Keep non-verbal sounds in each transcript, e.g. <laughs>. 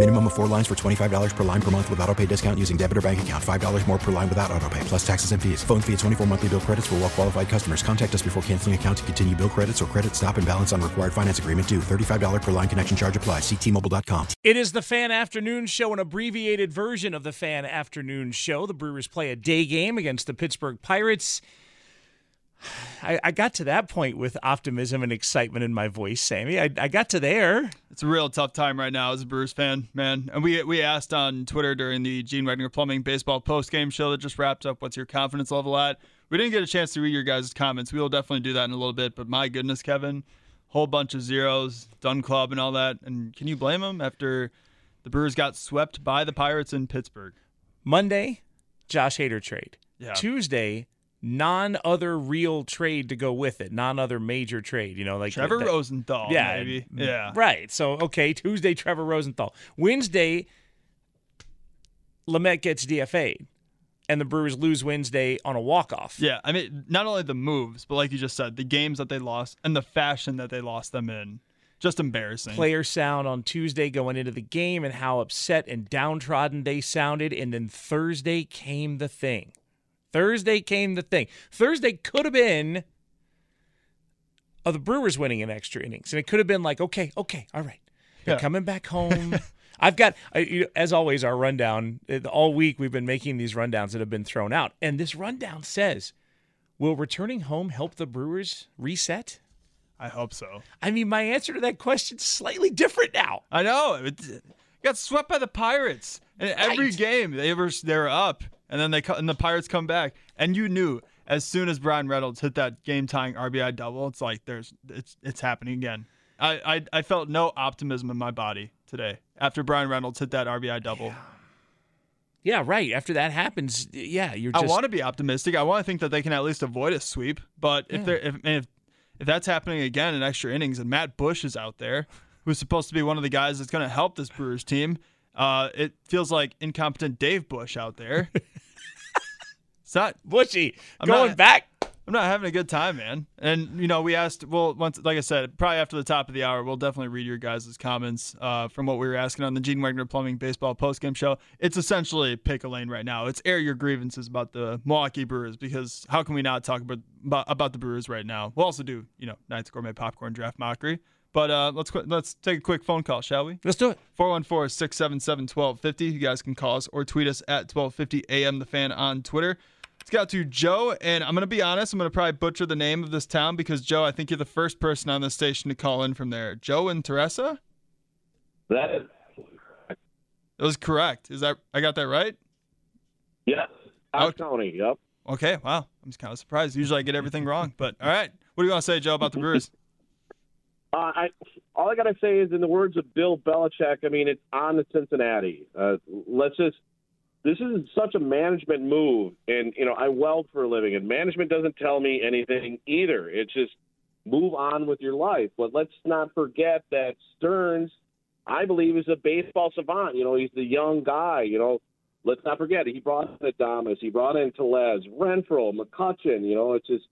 Minimum of four lines for $25 per line per month with auto pay discount using debit or bank account. $5 more per line without auto pay, plus taxes and fees. Phone fee at 24 monthly bill credits for well qualified customers. Contact us before canceling account to continue bill credits or credit stop and balance on required finance agreement due. $35 per line connection charge applies. Ctmobile.com. It is the Fan Afternoon Show, an abbreviated version of the Fan Afternoon Show. The Brewers play a day game against the Pittsburgh Pirates. I, I got to that point with optimism and excitement in my voice, Sammy. I, I got to there. It's a real tough time right now as a Brewers fan, man. And we we asked on Twitter during the Gene Wagner Plumbing Baseball post game show that just wrapped up, what's your confidence level at? We didn't get a chance to read your guys' comments. We will definitely do that in a little bit. But my goodness, Kevin, whole bunch of zeros, done club and all that. And can you blame them after the Brewers got swept by the Pirates in Pittsburgh? Monday, Josh Hader trade. Yeah. Tuesday, non other real trade to go with it, non other major trade. You know, like Trevor that- Rosenthal, Yeah, maybe. Yeah. Right. So okay, Tuesday, Trevor Rosenthal. Wednesday, Lamet gets DFA'd, and the Brewers lose Wednesday on a walk off. Yeah, I mean, not only the moves, but like you just said, the games that they lost and the fashion that they lost them in. Just embarrassing. player sound on Tuesday going into the game and how upset and downtrodden they sounded. And then Thursday came the thing. Thursday came the thing. Thursday could have been of the Brewers winning in extra innings. And it could have been like, okay, okay, all right. They're Yeah. coming back home. <laughs> I've got, I- you know, as always, our rundown. All week we've been making these rundowns that have been thrown out. And this rundown says, will returning home help the Brewers reset? I hope so. I mean, my answer to that question is slightly different now. I know. It got swept by the Pirates. And every Right. game they were they were up, and then they and the Pirates come back, and you knew as soon as Bryan Reynolds hit that game tying RBI double, it's like there's it's it's happening again. I, I I felt no optimism in my body today after Bryan Reynolds hit that RBI double. Yeah, right. After that happens, yeah, you're Just... I want to be optimistic. I want to think that they can at least avoid a sweep. But if Yeah. they're if, if if that's happening again in extra innings, and Matt Bush is out there, who's supposed to be one of the guys that's going to help this Brewers team, uh, it feels like incompetent Dave Bush out there. <laughs> it's not. Bushy I'm going not- back. I'm not having a good time, man. And you know, we asked. Well, once, like I said, probably after the top of the hour, we'll definitely read your guys' comments uh, from what we were asking on the Gene Wagner Plumbing Baseball postgame show. It's essentially pick a lane right now. It's air your grievances about the Milwaukee Brewers because how can we not talk about about, about the Brewers right now? We'll also do you know Knights Gourmet Popcorn Draft Mockery. But uh, let's qu- let's take a quick phone call, shall we? Let's do it. 414-677-1250. You guys can call us or tweet us at 1250 AM the fan on Twitter. Let's out to Joe, and I'm gonna be honest, I'm gonna probably butcher the name of this town because Joe, I think you're the first person on the station to call in from there. Joe and Teresa? That is, It was correct. Is that I got that right? yes. Out County, yep. Okay, wow. I'm just kind of surprised. Usually I get everything wrong. But all right. What do you want to say, Joe, about the Brewers? <laughs> Uh, I all I gotta say is, in the words of Bill Belichick, I mean, it's on to Cincinnati. Uh, let's just. This is such a management move, and you know, I weld for a living, and management doesn't tell me anything either. It's just move on with your life. But let's not forget that Stearns, I believe, is a baseball savant. You know, he's the young guy. You know, let's not forget he brought in Adames, he brought in Tellez, Renfroe, McCutchen. You know, it's just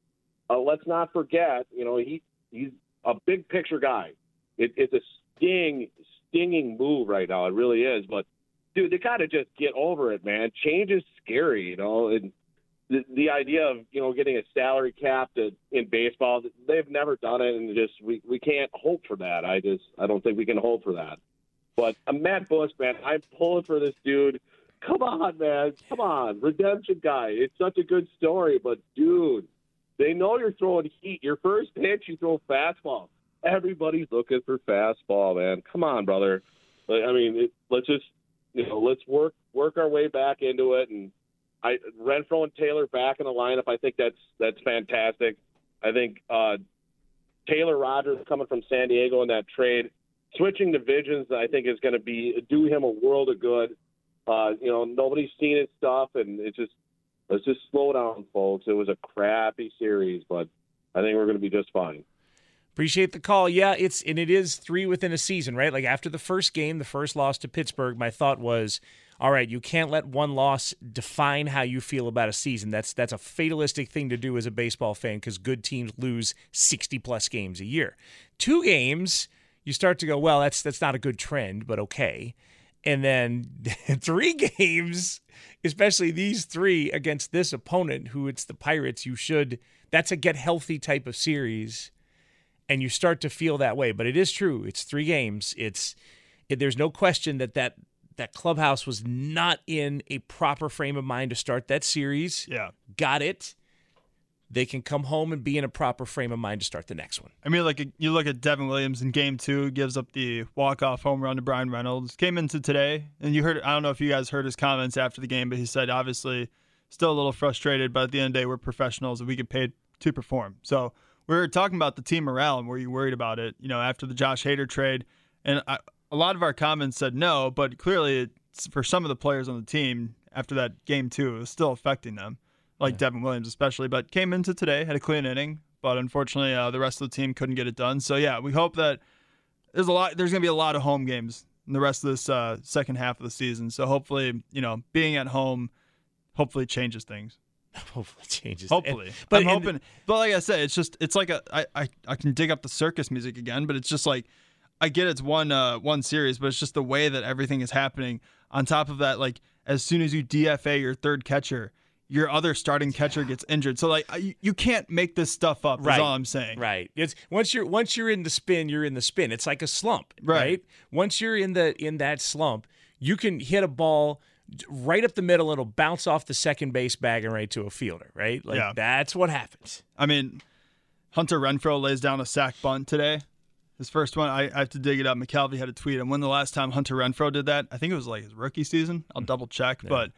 uh, let's not forget. You know, he he's a big picture guy. It, it's a sting, stinging move right now. It really is. But dude, they gotta just get over it, man. Change is scary, you know. And the, the idea of you know getting a salary cap to, in baseball, they've never done it, and just we we can't hope for that. I just I don't think we can hope for that. But uh, Matt Bush, man, I'm pulling for this dude. Come on, man. Come on. Redemption guy. It's such a good story, but dude, they know you're throwing heat. Your first pitch, you throw fastball. Everybody's looking for fastball, man. Come on, brother. I mean, it, let's just you know let's work work our way back into it, and I Renfroe and Taylor back in the lineup. I think that's that's fantastic. I think uh, Taylor Rogers coming from San Diego in that trade, switching divisions, I think is going to be do him a world of good. Uh, you know, nobody's seen his stuff, and it's just let's just slow down, folks. It was a crappy series, but I think we're going to be just fine. Appreciate the call. Yeah, it's and it is three within a season, right? Like after the first game, the first loss to Pittsburgh, my thought was, all right, you can't let one loss define how you feel about a season. That's that's a fatalistic thing to do as a baseball fan because good teams lose 60 plus games a year. Two games, you start to go, well, that's that's not a good trend, but okay. And then <laughs> three games, especially these three against this opponent, who it's the Pirates, you should that's a get healthy type of series and you start to feel that way. But it is true. It's three games. It's it, there's no question that that that clubhouse was not in a proper frame of mind to start that series. Yeah, got it. They can come home and be in a proper frame of mind to start the next one. I mean, like you look at Devin Williams in Game Two, gives up the walk-off home run to Bryan Reynolds. Came into today, and you heard. I don't know if you guys heard his comments after the game, but he said obviously still a little frustrated, but at the end of the day, we're professionals and we get paid to perform. So we were talking about the team morale and were you worried about it, you know, after the Josh Hader trade? And I, a lot of our comments said no, but clearly for some of the players on the team after that game two, it was still affecting them, like yeah. Devin Williams especially. But came into today, had a clean inning, but unfortunately uh, the rest of the team couldn't get it done. So yeah, we hope that there's a lot. There's going to be a lot of home games in the rest of this uh, second half of the season. So hopefully, you know, being at home hopefully changes things. <laughs> Hopefully changes. Hopefully, and, but I'm hoping. But like I said, it's just it's like a I, I I can dig up the circus music again, but it's just like I get it's one uh one series, but it's just the way that everything is happening. On top of that, like as soon as you DFA your third catcher, your other starting catcher gets injured. So like you, you can't make this stuff up. Right. Is all I'm saying. Right. It's once you're once you're in the spin, you're in the spin. It's like a slump. Right. right? Once you're in the in that slump, you can hit a ball right up the middle. It'll bounce off the second base bag and right to a fielder, right? Like yeah. that's what happens. I mean, Hunter Renfroe lays down a sack bunt today. His first one, I, I have to dig it up. McCalvy had a tweet. And when the last time Hunter Renfroe did that, I think it was like his rookie season. I'll mm. double check. Yeah. But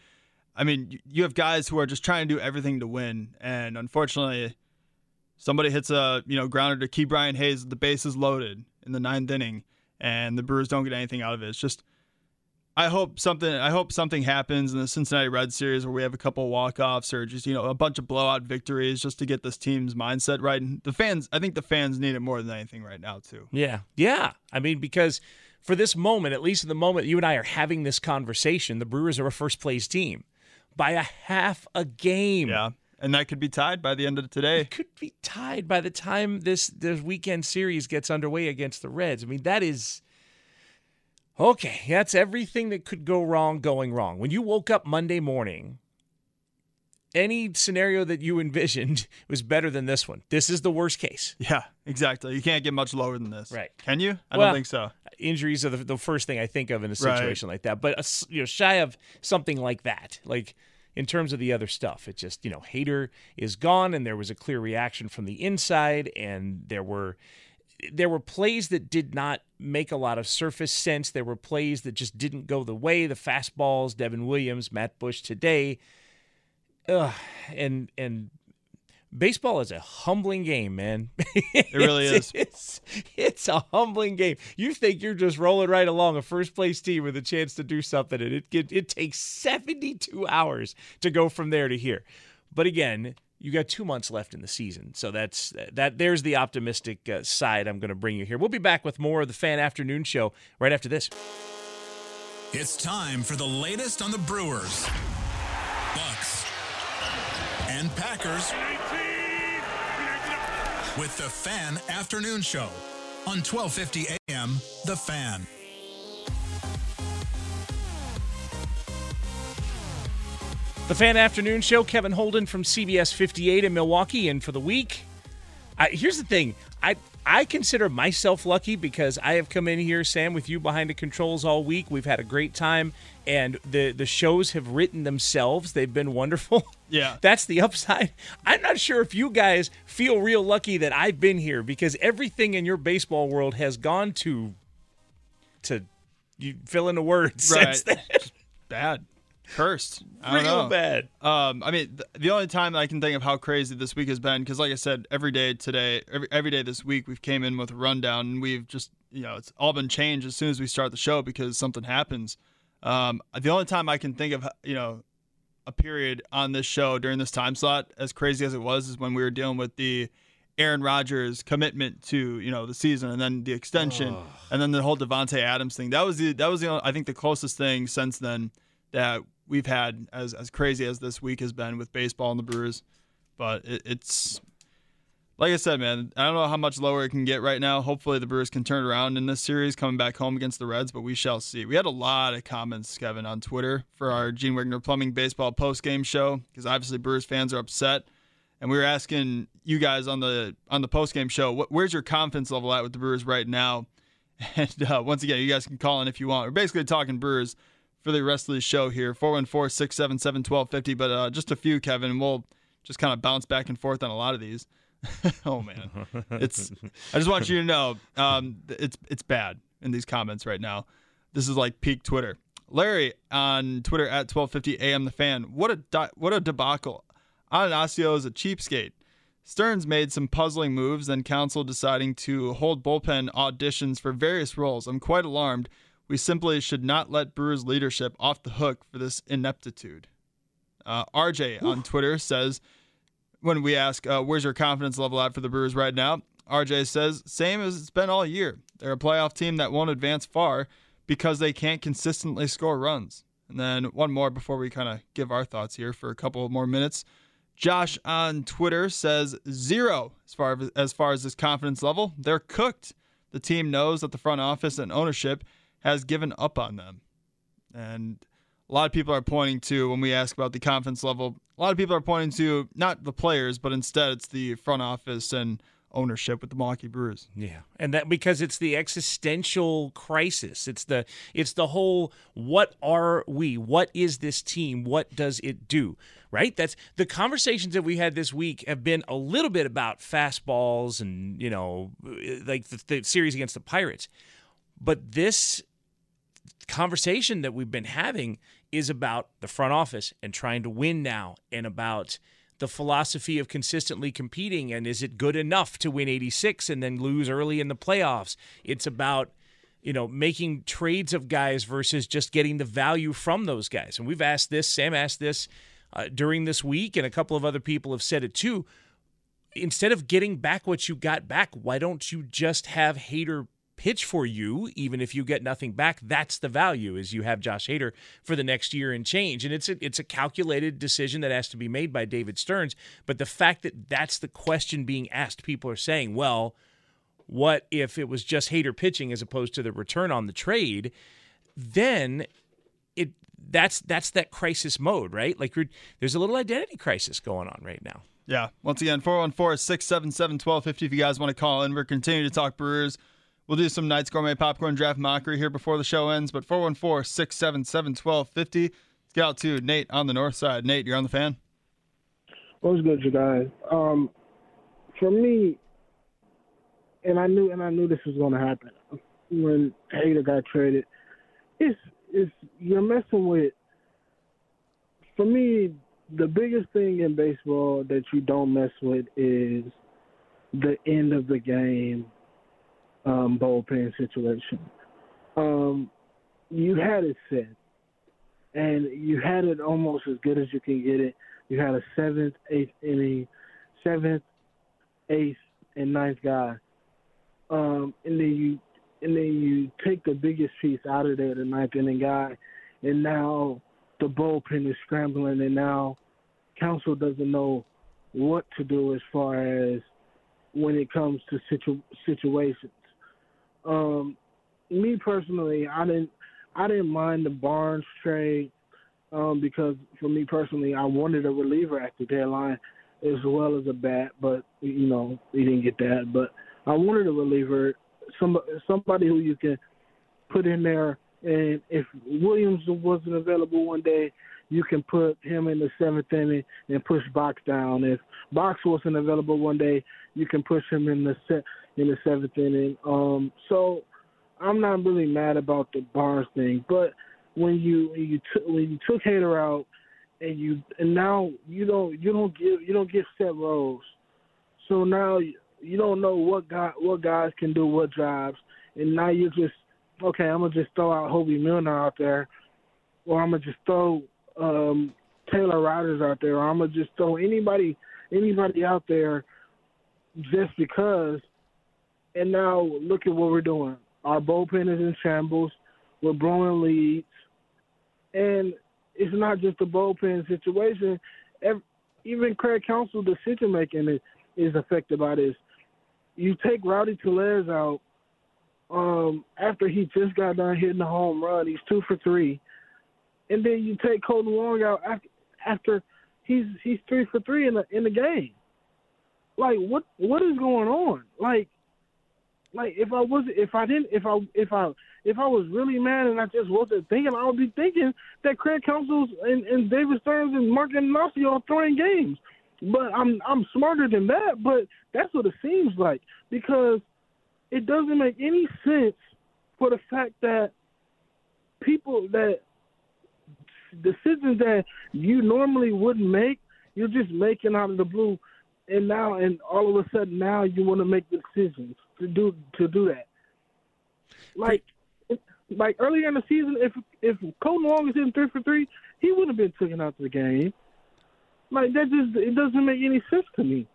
I mean, you have guys who are just trying to do everything to win. And unfortunately, somebody hits a you know grounder to Ke'Bryan Hayes. The base is loaded in the ninth inning, and the Brewers don't get anything out of it. It's just I hope something. I hope something happens in the Cincinnati Red series where we have a couple walk offs or just you know a bunch of blowout victories just to get this team's mindset right. And the fans, I think the fans need it more than anything right now too. Yeah, yeah. I mean because for this moment, at least in the moment you and I are having this conversation, the Brewers are a first place team by a half a game. Yeah. And that could be tied by the end of today. It could be tied by the time this this weekend series gets underway against the Reds. I mean, that is Okay, that's everything that could go wrong going wrong. When you woke up Monday morning, any scenario that you <laughs> envisioned was better than this one. This is the worst case. Yeah, exactly. You can't get much lower than this. Right. Can you? I well, don't think so. Injuries are the, the, first thing I think of in a situation right. like that. But, uh, you know, shy of something like that, like in terms of the other stuff, it just, you know, Hader is gone and there was a clear reaction from the inside and there were there were plays that did not make a lot of surface sense. There were plays that just didn't go the way. The fastballs, Devin Williams, Matt Bush today. Ugh, and and baseball is a humbling game, man. <laughs> It really is. It's, it's a humbling game. You think you're just rolling right along a first place team with a chance to do something, and it, it, it takes 72 hours to go from there to here. But again, you got two months left in the season, so that's that. There's the optimistic uh, side I'm going to bring you here. We'll be back with more of the Fan Afternoon Show right after this. It's time for the latest on the Brewers, Bucks, and Packers with the Fan Afternoon Show on 1250 AM. The Fan. The Fan Afternoon Show, Kevin Holden from CBS 58 in Milwaukee, and for the week. I, here's the thing I, I consider myself lucky because I have come in here, Sam, with you behind the controls all week. We've had a great time, and the, the shows have written themselves. They've been wonderful. <laughs> Yeah. That's the upside. I'm not sure if you guys feel real lucky that I've been here because everything in your baseball world has gone to to you fill in the words. <laughs> Right. since then. Just bad. Cursed. I don't Real know. bad. Um, I mean, th- the only time I can think of how crazy this week has been, because like I said, every day today, every, every day this week, we've came in with a rundown, and we've just, you know, it's all been changed as soon as we start the show because something happens. Um, the only time I can think of, you know, a period on this show during this time slot, as crazy as it was, is when we were dealing with the Aaron Rodgers commitment to you know the season, and then the extension, and then the whole Davante Adams thing. That was the that was the only, I think the closest thing since then that we've had as as crazy as this week has been with baseball and the Brewers. But it, it's like I said, man. I don't know how much lower it can get right now. Hopefully, the Brewers can turn around in this series, coming back home against the Reds. But we shall see. We had a lot of comments, Kevin, on Twitter for our Gene Wagner Plumbing Baseball post game show because obviously Brewers fans are upset, and we were asking you guys on the on the post game show, what, where's your confidence level at with the Brewers right now? <laughs> And uh, once again, you guys can call in if you want. We're basically talking Brewers for the rest of the show here 414 677 1250. But uh, just a few, Kevin. We'll just kind of bounce back and forth on a lot of these. <laughs> oh man, it's. I just want you to know, um, it's it's bad in these comments right now. This is like peak Twitter. Larry on Twitter at 1250 AM the fan. What a di- what a debacle. Attanasio is a cheapskate. Stearns made some puzzling moves, then Counsell deciding to hold bullpen auditions for various roles. I'm quite alarmed. We simply should not let Brewers leadership off the hook for this ineptitude. Uh, RJ on Twitter says, when we ask, uh, where's your confidence level at for the Brewers right now? RJ says, same as it's been all year. They're a playoff team that won't advance far because they can't consistently score runs. And then one more before we kind of give our thoughts here for a couple more minutes. Josh on Twitter says zero as far as, as far as this confidence level. They're cooked. The team knows that the front office and ownership has given up on them. And a lot of people are pointing to when we ask about the confidence level, a lot of people are pointing to not the players, but instead it's the front office and ownership with the Milwaukee Brewers. Yeah, and that because it's the existential crisis. It's the it's the whole what are we? What is this team? What does it do? Right? That's the conversations that we had this week have been a little bit about fastballs and you know like the, the series against the Pirates, but this conversation that we've been having is about the front office and trying to win now and about the philosophy of consistently competing and is it good enough to win 86 and then lose early in the playoffs? It's about you know making trades of guys versus just getting the value from those guys. And we've asked this sam asked this uh, during this week and a couple of other people have said it too. Instead of getting back what you got back why don't you just have Hader pitch for you, even if you get nothing back. That's the value is you have Josh Hader for the next year and change. And it's a, it's a calculated decision that has to be made by David Stearns. But the fact that that's the question being asked, people are saying, well, what if it was just Hader pitching as opposed to the return on the trade? Then it that's that's that crisis mode, right? Like there's a little identity crisis going on right now. Yeah. Once again, 414 677 1250 if you guys want to call in. We're continuing to talk Brewers. We'll do some Knights Gourmet Popcorn Draft Mockery here before the show ends. But 414 677 1250. Let's get out to Nate on the north side. Nate, you're on the fan. What's good, you guys? Um, for me, and I knew, and I knew this was going to happen when Hader got traded. It's, it's you're messing with. For me, the biggest thing in baseball that you don't mess with is the end of the game um, bullpen situation. Um, you had it set, and you had it almost as good as you can get it. You had a seventh, eighth inning, seventh, eighth, and ninth guy, um, and then you and then you take the biggest piece out of there, the ninth inning guy, and now the bullpen is scrambling, and now Counsell doesn't know what to do as far as when it comes to situ- situations. Um, me personally, I didn't I didn't mind the Barnes trade um, because for me personally, I wanted a reliever at the deadline as well as a bat, but you know we didn't get that. But I wanted a reliever, somebody somebody who you can put in there, and if Williams wasn't available one day, you can put him in the seventh inning and push Box down. If Box wasn't available one day, you can push him in the set in the seventh inning. Um, so I'm not really mad about the Barnes thing, but when you when you took when you took Hader out and you and now you don't you don't give you don't get set roles, so now you don't know what guy what guys can do what jobs, and now you just okay. I'm gonna just throw out Hoby Milner out there, or I'm gonna just throw um, Taylor Riders out there, or I'm gonna just throw anybody anybody out there just because. And now look at what we're doing. Our bullpen is in shambles. We're blowing leads, and it's not just the bullpen situation. Even Craig Counsell decision making is, is affected by this. You take Rowdy Tellez out um, after he just got done hitting a home run. He's two for three, and then you take Kolten Wong out after, after he's he's three for three in the in the game. Like what what is going on? Like like if I was if I didn't if I if I if I was really mad and I just wasn't thinking, I would be thinking that Craig Counsell's and, and David Stearns and Mark Attanasio are throwing games. But I'm I'm smarter than that. But that's what it seems like because it doesn't make any sense for the fact that people that decisions that you normally wouldn't make, you're just making out of the blue, and now and all of a sudden now you want to make decisions to do to do that. Like like earlier in the season, if if Kolten Wong was in three for three, he would have been taken out of the game. Like that just it doesn't make any sense to me.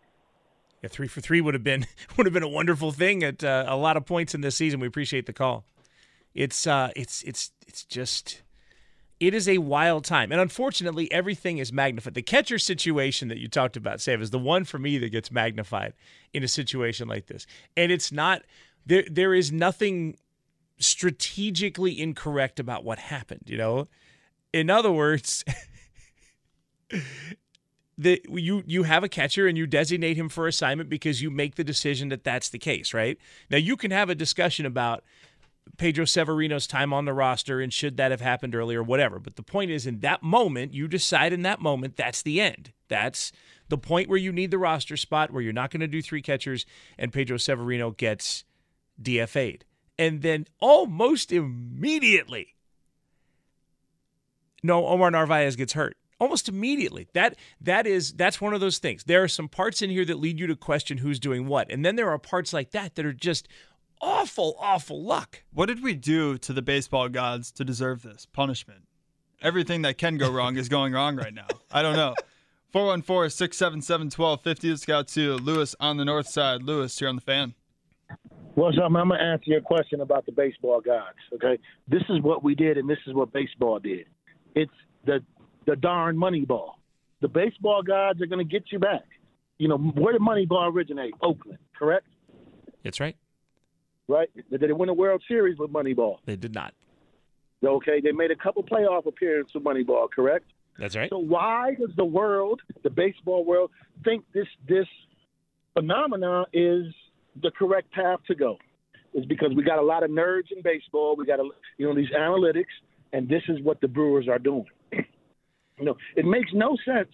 Yeah, three for three would have been <laughs> would have been a wonderful thing at uh, a lot of points in this season. We appreciate the call. It's uh, it's it's it's just it is a wild time, and unfortunately, everything is magnified. The catcher situation that you talked about, Sav, is the one for me that gets magnified in a situation like this, and it's not there. There is nothing strategically incorrect about what happened. You know, in other words. <laughs> that you you have a catcher and you designate him for assignment because you make the decision that that's the case, right? Now you can have a discussion about Pedro Severino's time on the roster and should that have happened earlier, whatever. But the point is, in that moment, you decide in that moment that's the end. That's the point where you need the roster spot where you're not going to do three catchers and Pedro Severino gets DFA'd. And then almost immediately, no, Omar Narvaez gets hurt almost immediately. That that is that's one of those things. There are some parts in here that lead you to question who's doing what, and then there are parts like that that are just awful, awful luck. What did we do to the baseball gods to deserve this punishment? Everything that can go wrong is going wrong right now. I don't know. <laughs> 414 677 1250. Let's go to Lewis on the north side. Lewis, here on the fan. What's up? I'm going to answer your question about the baseball gods. Okay. This is what we did, and this is what baseball did. It's the the darn Moneyball. The baseball gods are going to get you back. You know, where did Moneyball originate? Oakland, correct? That's right. Right? Did they win a World Series with Moneyball? They did not. Okay, they made a couple playoff appearances with Moneyball, correct? That's right. So why does the world, the baseball world, think this this phenomena is the correct path to go? Is because we got a lot of nerds in baseball. We got a, you know these analytics, and this is what the Brewers are doing. <clears throat> You know, it makes no sense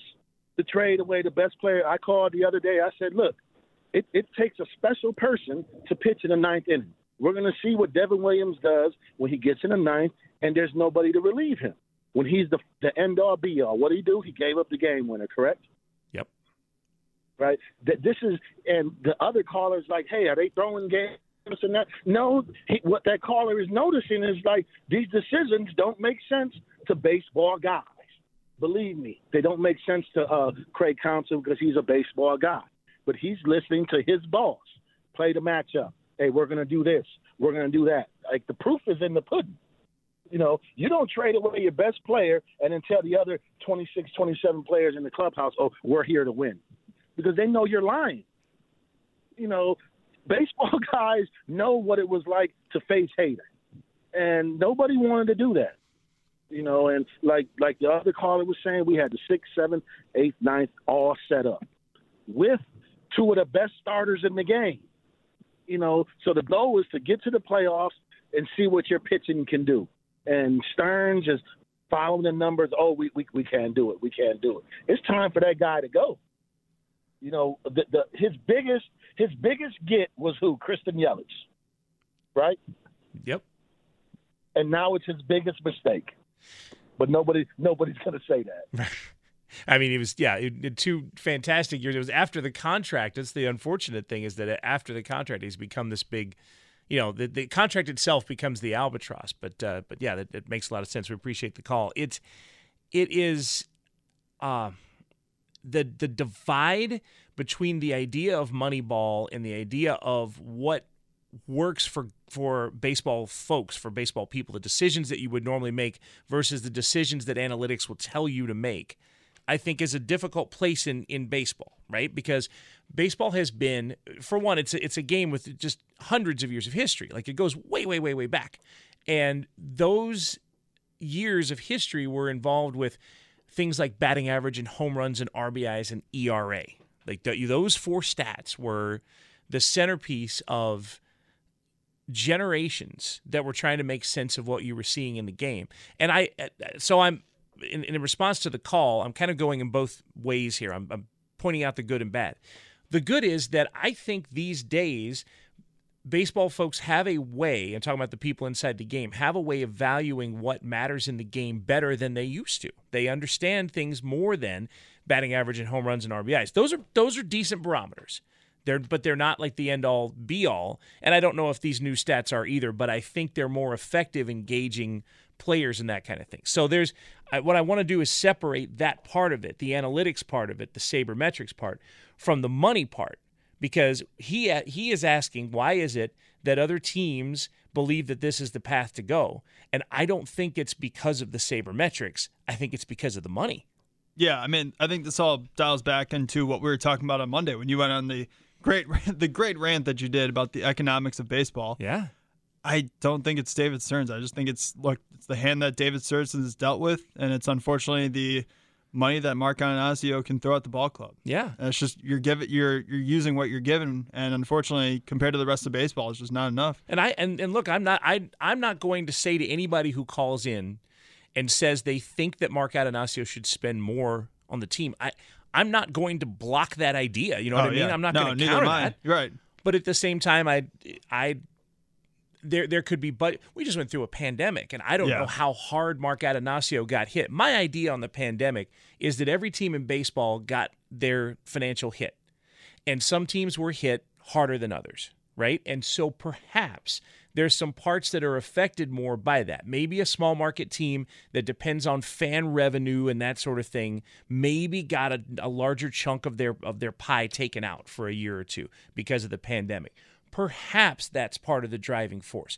to trade away the best player. I called the other day. I said, look, it, it takes a special person to pitch in the ninth inning. We're going to see what Devin Williams does when he gets in the ninth, and there's nobody to relieve him. When he's the the end all be all, what did he do? He gave up the game winner, correct? Yep. Right. That this is, and the other callers like, hey, are they throwing games? And that? No, he, what that caller is noticing is like these decisions don't make sense to baseball guys. Believe me, they don't make sense to uh, Craig Counsell because he's a baseball guy. But he's listening to his boss play the matchup. Hey, we're going to do this. We're going to do that. Like the proof is in the pudding. You know, you don't trade away your best player and then tell the other 26, 27 players in the clubhouse, oh, we're here to win. Because they know you're lying. You know, baseball <laughs> guys know what it was like to face Hader. And nobody wanted to do that you know, and like like the other caller was saying, we had the sixth, seventh, eighth, ninth all set up with two of the best starters in the game. You know, so the goal is to get to the playoffs and see what your pitching can do. And Stern just following the numbers. Oh, we we, we can't do it. We can't do it. It's time for that guy to go. You know, the, the his biggest his biggest get was who? Christian Yelich, right? Yep. And now it's his biggest mistake. But nobody nobody's going to say that. <laughs> I mean, it was yeah, it, it, two fantastic years. It was after the contract. That's the unfortunate thing is that after the contract, he's become this big. You know, the, the contract itself becomes the albatross. But uh, but yeah, that, that makes a lot of sense. We appreciate the call. It's it is, uh, the the divide between the idea of Moneyball and the idea of what works for for baseball folks, for baseball people, the decisions that you would normally make versus the decisions that analytics will tell you to make. I think is a difficult place in, in baseball, right? Because baseball has been, for one, it's a, it's a game with just hundreds of years of history. Like it goes way, way, way, way back, and those years of history were involved with things like batting average and home runs and RBIs and ERA. Like those four stats were the centerpiece of generations that were trying to make sense of what you were seeing in the game. And I, uh, so I'm in, in response to the call, I'm kind of going in both ways here. I'm, I'm pointing out the good and bad. The good is that I think these days, baseball folks have a way, I'm talking about the people inside the game, have a way of valuing what matters in the game better than they used to. They understand things more than batting average and home runs and RBIs. Those are those are decent barometers. They're but they're not like the end all be all. And I don't know if these new stats are either, but I think they're more effective engaging players and that kind of thing. So there's what I want to do is separate that part of it, the analytics part of it, the sabermetrics part, from the money part, because he he is asking why is it that other teams believe that this is the path to go, and I don't think it's because of the sabermetrics. I think it's because of the money. Yeah, I mean, I think this all dials back into what we were talking about on Monday when you went on the great <laughs> the great rant that you did about the economics of baseball. Yeah. I don't think it's David Stearns. I just think it's look, it's the hand that David Stearns has dealt with, and it's unfortunately the money that Mark Attanasio can throw at the ball club. Yeah, and it's just you're giving you're you're using what you're given, and unfortunately, compared to the rest of baseball, it's just not enough. And I and, and look, I'm not I I'm not going to say to anybody who calls in and says they think that Mark Attanasio should spend more on the team. I I'm not going to block that idea. You know what oh, I mean? Yeah. I'm not no, going to counter that. Right. But at the same time, I I there there could be but we just went through a pandemic and I don't Yeah. know how hard Mark Attanasio got hit. My idea on the pandemic is that every team in baseball got their financial hit. And some teams were hit harder than others, right? And so perhaps there's some parts that are affected more by that. Maybe a small market team that depends on fan revenue and that sort of thing maybe got a, a larger chunk of their of their pie taken out for a year or two because of the pandemic. Perhaps that's part of the driving force.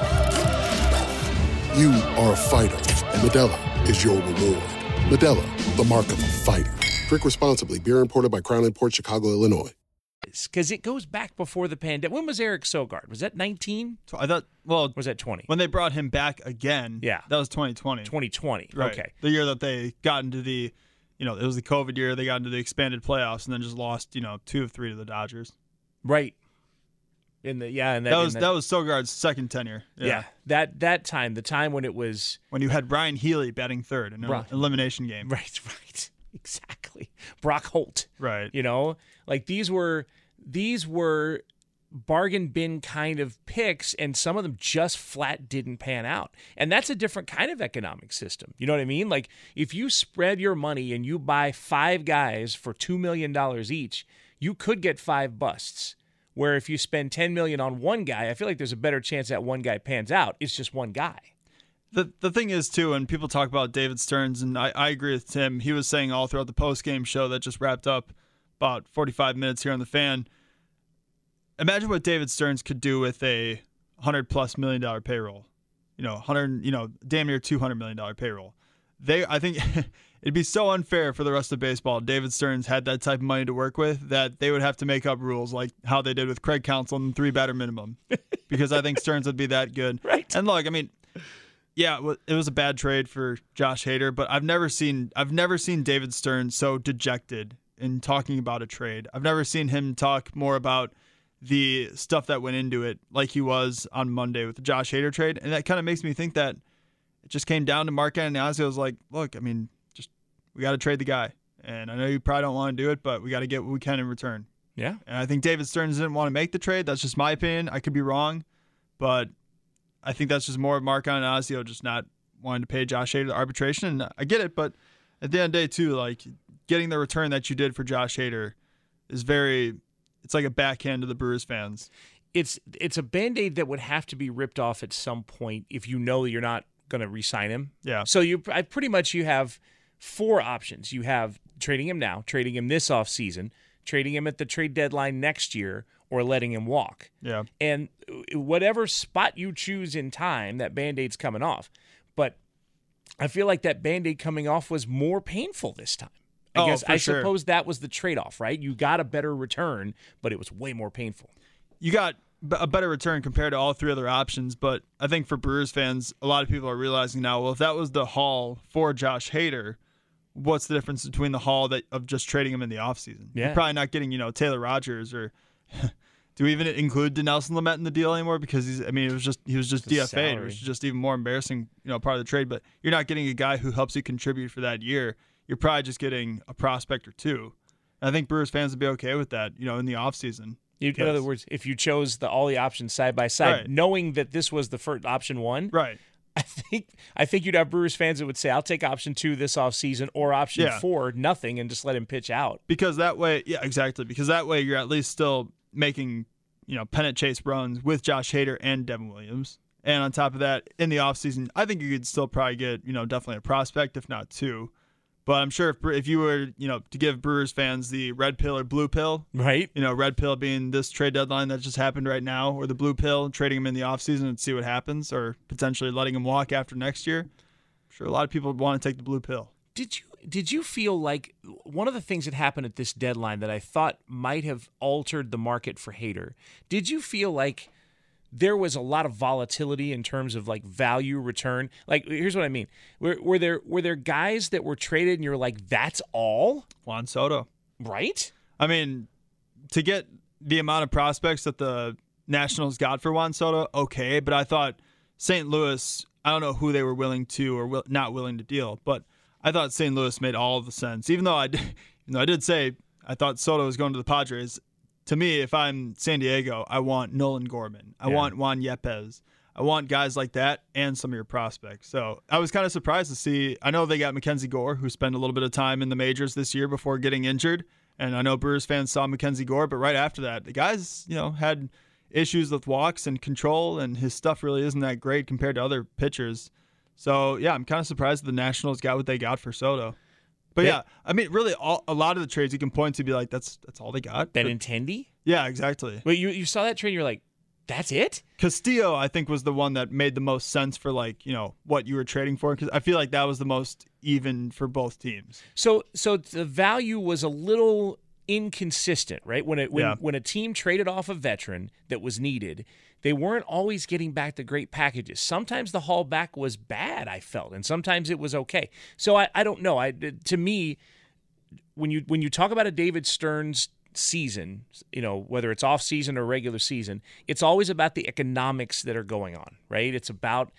You are a fighter, and Modelo is your reward. Modelo, the mark of a fighter. Drink responsibly. Beer imported by Crown Port Chicago, Illinois. Because it goes back before the pandemic. When was Eric Sogard? Was that 19? I thought, well, was that 20? When they brought him back again, Yeah. that was 2020. 2020. Right. Okay. The year that they got into the, you know, it was the COVID year. They got into the expanded playoffs and then just lost, you know, two of three to the Dodgers. Right. In the yeah, and that, That was that was Sogard's second tenure. yeah. that that time, the time when it was when you had Ryon Healy batting third in an Right. elimination game. <laughs> Right, right. <laughs> Exactly. Brock Holt. Right. You know, like these were these were bargain bin kind of picks and some of them just flat didn't pan out. And that's a different kind of economic system. You know what I mean? Like if you spread your money and you buy 5 guys for 2 million dollars each, you could get 5 busts. Where if you spend 10 million on one guy, I feel like there's a better chance that one guy pans out. It's just one guy. The the thing is too, when people talk about David Stearns, and I, I agree with Tim, he was saying all throughout the post game show that just wrapped up about 45 minutes here on the fan. Imagine what David Stearns could do with a hundred plus million dollar payroll. You know, hundred, you know, damn near 200 million dollar payroll. They, I think, <laughs> it'd be so unfair for the rest of baseball. David Stearns had that type of money to work with that they would have to make up rules like how they did with Craig Counsell and the three batter minimum, <laughs> because I think Stearns would be that good. Right. And look, I mean, yeah, it was a bad trade for Josh Hader, but I've never seen I've never seen David Stearns so dejected in talking about a trade. I've never seen him talk more about the stuff that went into it like he was on Monday with the Josh Hader trade, and that kind of makes me think that it just came down to Mark Attanasio. was like, look, I mean, we got to trade the guy, and I know you probably don't want to do it, but we got to get what we can in return. Yeah. And I think David Stearns didn't want to make the trade. That's just my opinion. I could be wrong, but I think that's just more of Mark Attanasio just not wanting to pay Josh Hader the arbitration. And I get it, but at the end of the day, too, like getting the return that you did for Josh Hader is very. It's like a backhand to the Brewers fans. it's it's a band-aid that would have to be ripped off at some point if you know you're not going to re-sign him. Yeah. So you I pretty much you have four options. You have trading him now, trading him this off season, trading him at the trade deadline next year or letting him walk. Yeah. And whatever spot you choose in time, that band-aid's coming off. But I feel like that band-aid coming off was more painful this time. I Oh, guess I sure. suppose that was the trade-off, right? You got a better return, but it was way more painful. you got a better return compared to all three other options. But I think for Brewers fans, a lot of people are realizing now, well, if that was the haul for Josh Hader, what's the difference between the haul that of just trading him in the offseason? Yeah. You're probably not getting, you know, Taylor Rogers or <laughs> do we even include Dinelson Lamet in the deal anymore? Because he's, I mean, it was just he was just DFA, which is just even more embarrassing, you know, part of the trade. But you're not getting a guy who helps you contribute for that year. You're probably just getting a prospect or two. And I think Brewers fans would be okay with that, you know, in the offseason. You, in other words, if you chose the all the options side by side, Right. knowing that this was the first option one, right? <laughs> I think I think you'd have Brewers fans that would say, "I'll take option two this offseason or option Yeah. four, nothing, and just let him pitch out." because that way, yeah, exactly. Because that way, you're at least still making, you know, pennant chase runs with Josh Hader and Devin Williams. And on top of that, in the offseason, I think you could still probably get, you know, definitely a prospect, if not two. But I'm sure if, if you were, you know, to give Brewers fans the red pill or blue pill, right? You know, red pill being this trade deadline that just happened right now, or the blue pill, trading him in the offseason and see what happens, or potentially letting him walk after next year. I'm sure a lot of people would want to take the blue pill. Did you did you feel like one of the things that happened at this deadline that I thought might have altered the market for Hader? Did you feel like there was a lot of volatility in terms of like value return? Like here's what I mean. Were, were there were there guys that were traded and you're like that's all? Juan Soto. Right? I mean, to get the amount of prospects that the Nationals got for Juan Soto, okay, but I thought St. Louis, I don't know who they were willing to or will, not willing to deal, but I thought St. Louis made all the sense. Even though I did, <laughs> even though I did say I thought Soto was going to the Padres, to me, if I'm San Diego, I want Nolan Gorman. I Yeah. want Juan Yepez. I want guys like that and some of your prospects. So I was kind of surprised to see. I know they got Mackenzie Gore, who spent a little bit of time in the majors this year before getting injured. And I know Brewers fans saw Mackenzie Gore, but right after that, the guys, you know, had issues with walks and control, and his stuff really isn't that great compared to other pitchers. So yeah, I'm kind of surprised the Nationals got what they got for Soto. But Yeah. yeah, I mean, really, all, a lot of the trades you can point to be like, that's that's all they got. Benintendi? yeah, exactly. But you you saw that trade, you're like, that's it? Castillo, I think, was the one that made the most sense for like you know what you were trading for because I feel like that was the most even for both teams. So so the value was a little inconsistent, right? When it when Yeah. when a team traded off a veteran that was needed, they weren't always getting back the great packages. Sometimes the haul back was bad, I felt, and sometimes it was okay. So I, I don't know. I to me, when you when you talk about a David Stearns season, you know, whether it's off season or regular season, it's always about the economics that are going on, right? It's about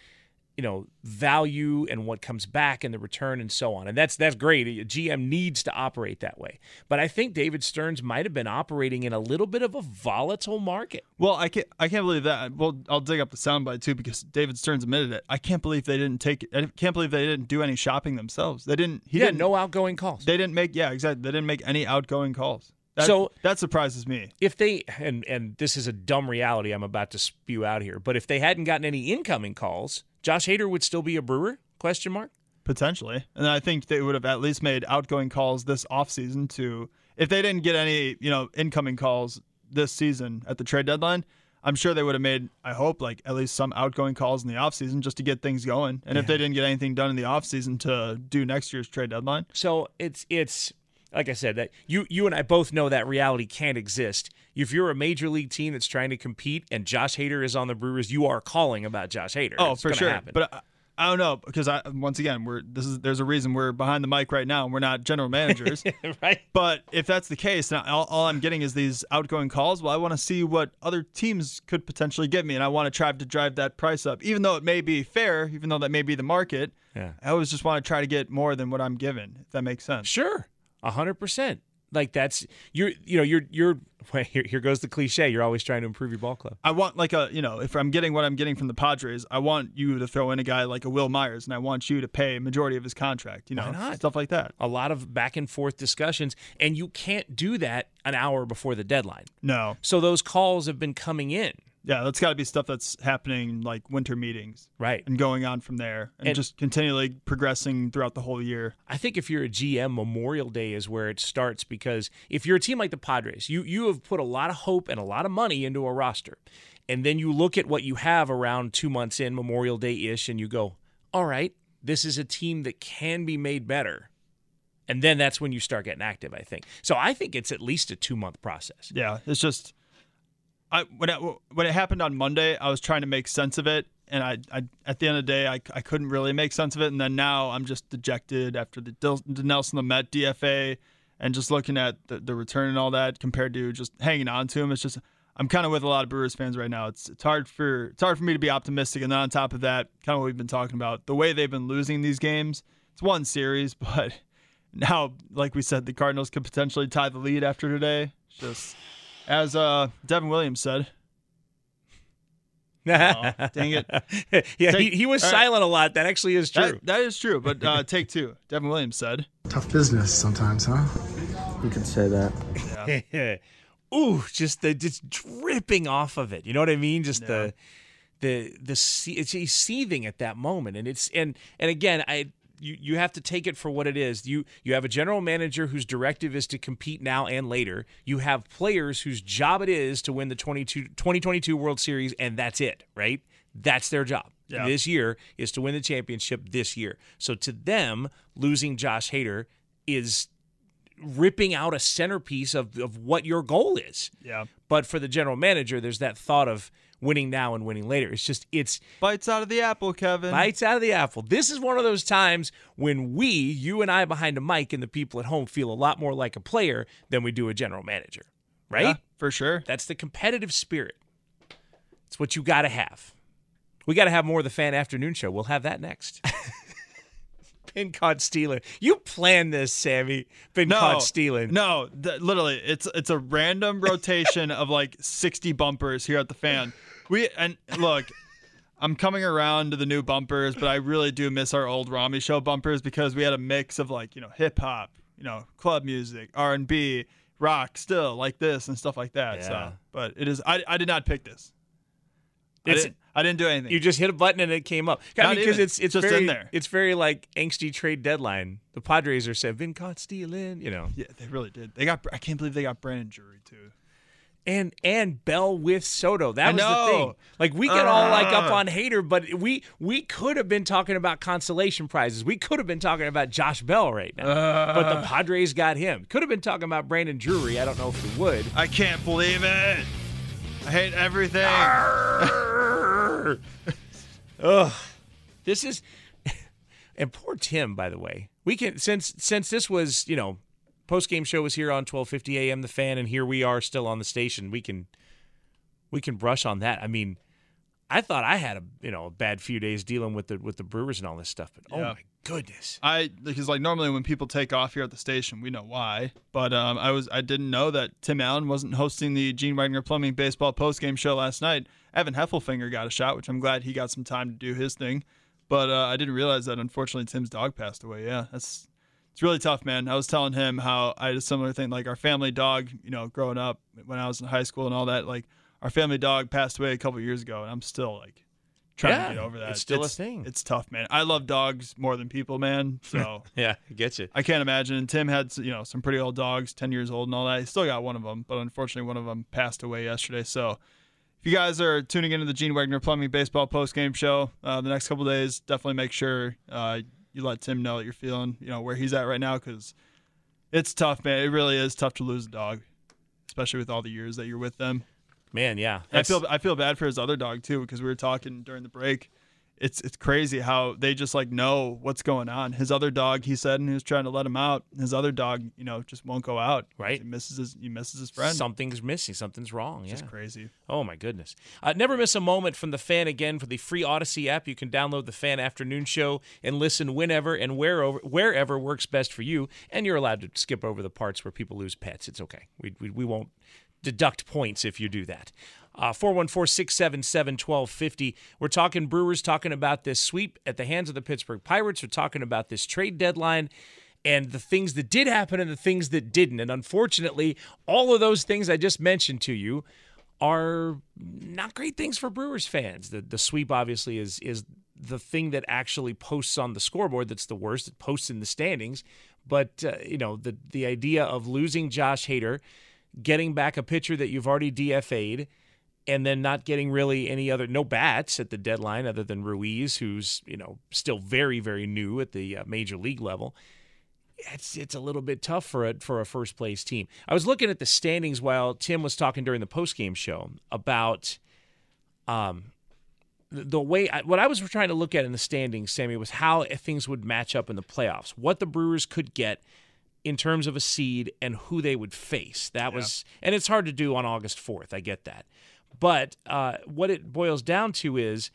you know value and what comes back and the return and so on and that's that's great a gm needs to operate that way but i think david stearns might have been operating in a little bit of a volatile market Well, I can't. I can't believe that. Well, I'll dig up the soundbite too because David Stearns admitted it. I can't believe they didn't take. it I can't believe they didn't do any shopping themselves. They didn't. He yeah didn't. no outgoing calls They didn't make. Yeah, exactly. They didn't make any outgoing calls. That, So- that surprises me. if they and and this is a dumb reality i'm about to spew out here but if they hadn't gotten any incoming calls josh hader would still be a brewer question mark Potentially. And I think they would have at least made outgoing calls this offseason to if they didn't get any, you know, incoming calls this season at the trade deadline, I'm sure they would have made, I hope, like at least some outgoing calls in the offseason just to get things going. And if they didn't get anything done in the offseason to do next year's trade deadline. So it's it's like I said that you you and I both know that reality can't exist. If you're a major league team that's trying to compete and Josh Hader is on the Brewers, you are calling about Josh Hader. Oh, It's for sure. Happen. But I, I don't know because I once again we're this is there's a reason we're behind the mic right now and we're not general managers. <laughs> right. But if that's the case, then all, all I'm getting is these outgoing calls. Well, I want to see what other teams could potentially get me, and I want to try to drive that price up, even though it may be fair, even though that may be the market. Yeah. I always just want to try to get more than what I'm given, if that makes sense. Sure, a hundred percent. Like that's you're you know you're you're <laughs> well, here here goes the cliche. You're always trying to improve your ball club. I want like a you know if I'm getting what I'm getting from the Padres, I want you to throw in a guy like a Wil Myers, and I want you to pay majority of his contract. You know, Why not? stuff like that. A lot of back and forth discussions, and you can't do that an hour before the deadline. No. So those calls have been coming in. Yeah, that's got to be stuff that's happening like winter meetings, right, and going on from there, and, And- just continually progressing throughout the whole year. I think if you're a GM, Memorial Day is where it starts because if you're a team like the Padres, you you have put a lot of hope and a lot of money into a roster. And then you look at what you have around 2 months in Memorial Day-ish and you go, "All right, this is a team that can be made better." And then that's when you start getting active, I think. So I think it's at least a 2-month process. Yeah, it's just I when it, when it happened on Monday, I was trying to make sense of it, and I, I at the end of the day, I, I couldn't really make sense of it, and then now I'm just dejected after the, Dil- the Nelson DFA, and just looking at the, the return and all that compared to just hanging on to him. It's just I'm kind of with a lot of Brewers fans right now. It's it's hard for it's hard for me to be optimistic, and then on top of that, kind of what we've been talking about, the way they've been losing these games. It's one series, <laughs> but now, like we said, the Cardinals could potentially tie the lead after today. Just as uh, Devin Williams said. <laughs> Oh, dang it! <laughs> yeah, Take- he, he was all right. silent a lot. That actually is true. That, that is true. But uh, <laughs> take two. Devin Williams said. Tough business sometimes, huh? You could say that. Ooh, just the just dripping off of it. You know what I mean? Just the the the it's he's seething at that moment, and it's and and again, I you you have to take it for what it is. You you have a general manager whose directive is to compete now and later. You have players whose job it is to win the 22, 2022 World Series, and that's it, right? That's their job. Yeah. This year is to win the championship this year. So to them, losing Josh Hader is ripping out a centerpiece of, of what your goal is. Yeah. But for the general manager, there's that thought of winning now and winning later. It's just it's bites out of the apple, Kevin. Bites out of the apple. This is one of those times when we, you and I behind a mic and the people at home feel a lot more like a player than we do a general manager. Right? Yeah, for sure. That's the competitive spirit. It's what you got to have. We got to have more of the fan afternoon show. We'll have that next. <laughs> Been caught stealing. You planned this, Sammy. Been No, caught stealing. No, th- literally, it's it's a random rotation of like 60 bumpers here at the fan. We and look, I'm coming around to the new bumpers, but I really do miss our old Rami show bumpers because we had a mix of like you know hip hop, you know club music, R and B, rock, still like this and stuff like that. Yeah. So, but it is I I did not pick this. I didn't, I didn't do anything. You just hit a button and it came up. I mean, because it's it's Just very in there. it's very like angsty trade deadline. The Padres are saying been caught stealing, you know. Yeah, they really did. They got. I can't believe they got Brandon Drury too. And and Bell with Soto. That was the thing. Like we get all like up Ah. on Hader, but we we could have been talking about consolation prizes. We could have been talking about Josh Bell right now. but the. Padres got him. Could have been talking about Brandon Drury. I don't know if we would. I can't believe it. I hate everything. <laughs> Ugh. This is <laughs> and poor Tim, by the way. We can since since this was, you know, post game show was here on 12:50 a.m. The Fan, and here we are still on the station. We can we can brush on that. I mean, I thought I had a you know a bad few days dealing with the with the Brewers and all this stuff, but oh my goodness, I because like normally when people take off here at the station, we know why. But um, I was I didn't know that Tim Allen wasn't hosting the Gene Wagner Plumbing Baseball post game show last night. Evan Heffelfinger got a shot, which I'm glad he got some time to do his thing. But uh, I didn't realize that unfortunately Tim's dog passed away. Yeah, that's it's really tough, man. I was telling him how I had a similar thing, like our family dog. You know, growing up when I was in high school and all that, like our family dog passed away a couple years ago, and I'm still like trying Yeah, to get over that. it's still a thing. It's tough, man. I love dogs more than people, man. So <laughs> yeah, I get you. I can't imagine. And Tim had you know some pretty old dogs, ten years old and all that. He still got one of them, but unfortunately one of them passed away yesterday. So if you guys are tuning into the Gene Wagner Plumbing Baseball post game show uh, the next couple days, definitely make sure uh, you let Tim know that you're feeling you know where he's at right now because it's tough, man. It really is tough to lose a dog, especially with all the years that you're with them. Man, yeah, I feel I feel bad for his other dog too because we were talking during the break. It's it's crazy how they just like know what's going on. His other dog, he said, and he was trying to let him out. His other dog, you know, just won't go out. Right. He misses his he misses his friend. Something's missing. Something's wrong. It's yeah. crazy. Oh my goodness! Uh, never miss a moment from the Fan again for the free Odyssey app. You can download the Fan Afternoon Show and listen whenever and wherever wherever works best for you. And you're allowed to skip over the parts where people lose pets. It's okay. We we, we won't deduct points if you do that. Uh, 414-677-1250. We're talking Brewers, talking about this sweep at the hands of the Pittsburgh Pirates. We're talking about this trade deadline and the things that did happen and the things that didn't. And unfortunately, all of those things I just mentioned to you are not great things for Brewers fans. The the sweep obviously is is the thing that actually posts on the scoreboard that's the worst. It posts in the standings, but uh, you know the the idea of losing Josh Hader, getting back a pitcher that you've already DFA'd, and then not getting really any other no bats at the deadline other than Ruiz, who's you know still very very new at the uh, major league level it's it's a little bit tough for a for a first place team. I was looking at the standings while Tim was talking during the post game show about um the the way I, what I was trying to look at in the standings, Sammy, was how things would match up in the playoffs. What the Brewers could get in terms of a seed and who they would face. That was and it's hard to do on August 4th. I get that. But uh, what it boils down to is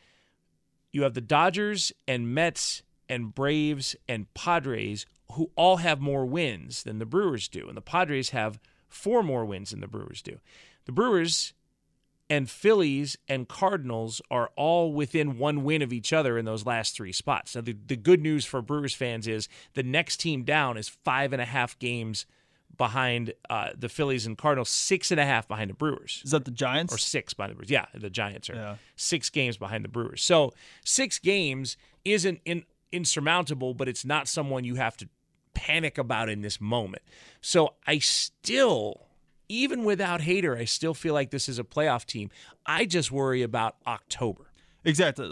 you have the Dodgers and Mets and Braves and Padres who all have more wins than the Brewers do. And the Padres have four more wins than the Brewers do. The Brewers and Phillies and Cardinals are all within one win of each other in those last three spots. Now, the, the good news for Brewers fans is the next team down is five and a half games behind uh, the Phillies and Cardinals, six and a half behind the Brewers. Is that the Giants? Or six behind the Brewers. Yeah, the Giants are Yeah. six games behind the Brewers. So six games isn't in, insurmountable, but it's not someone you have to panic about in this moment. So I still, even without Hader, I still feel like this is a playoff team. I just worry about October. Exactly.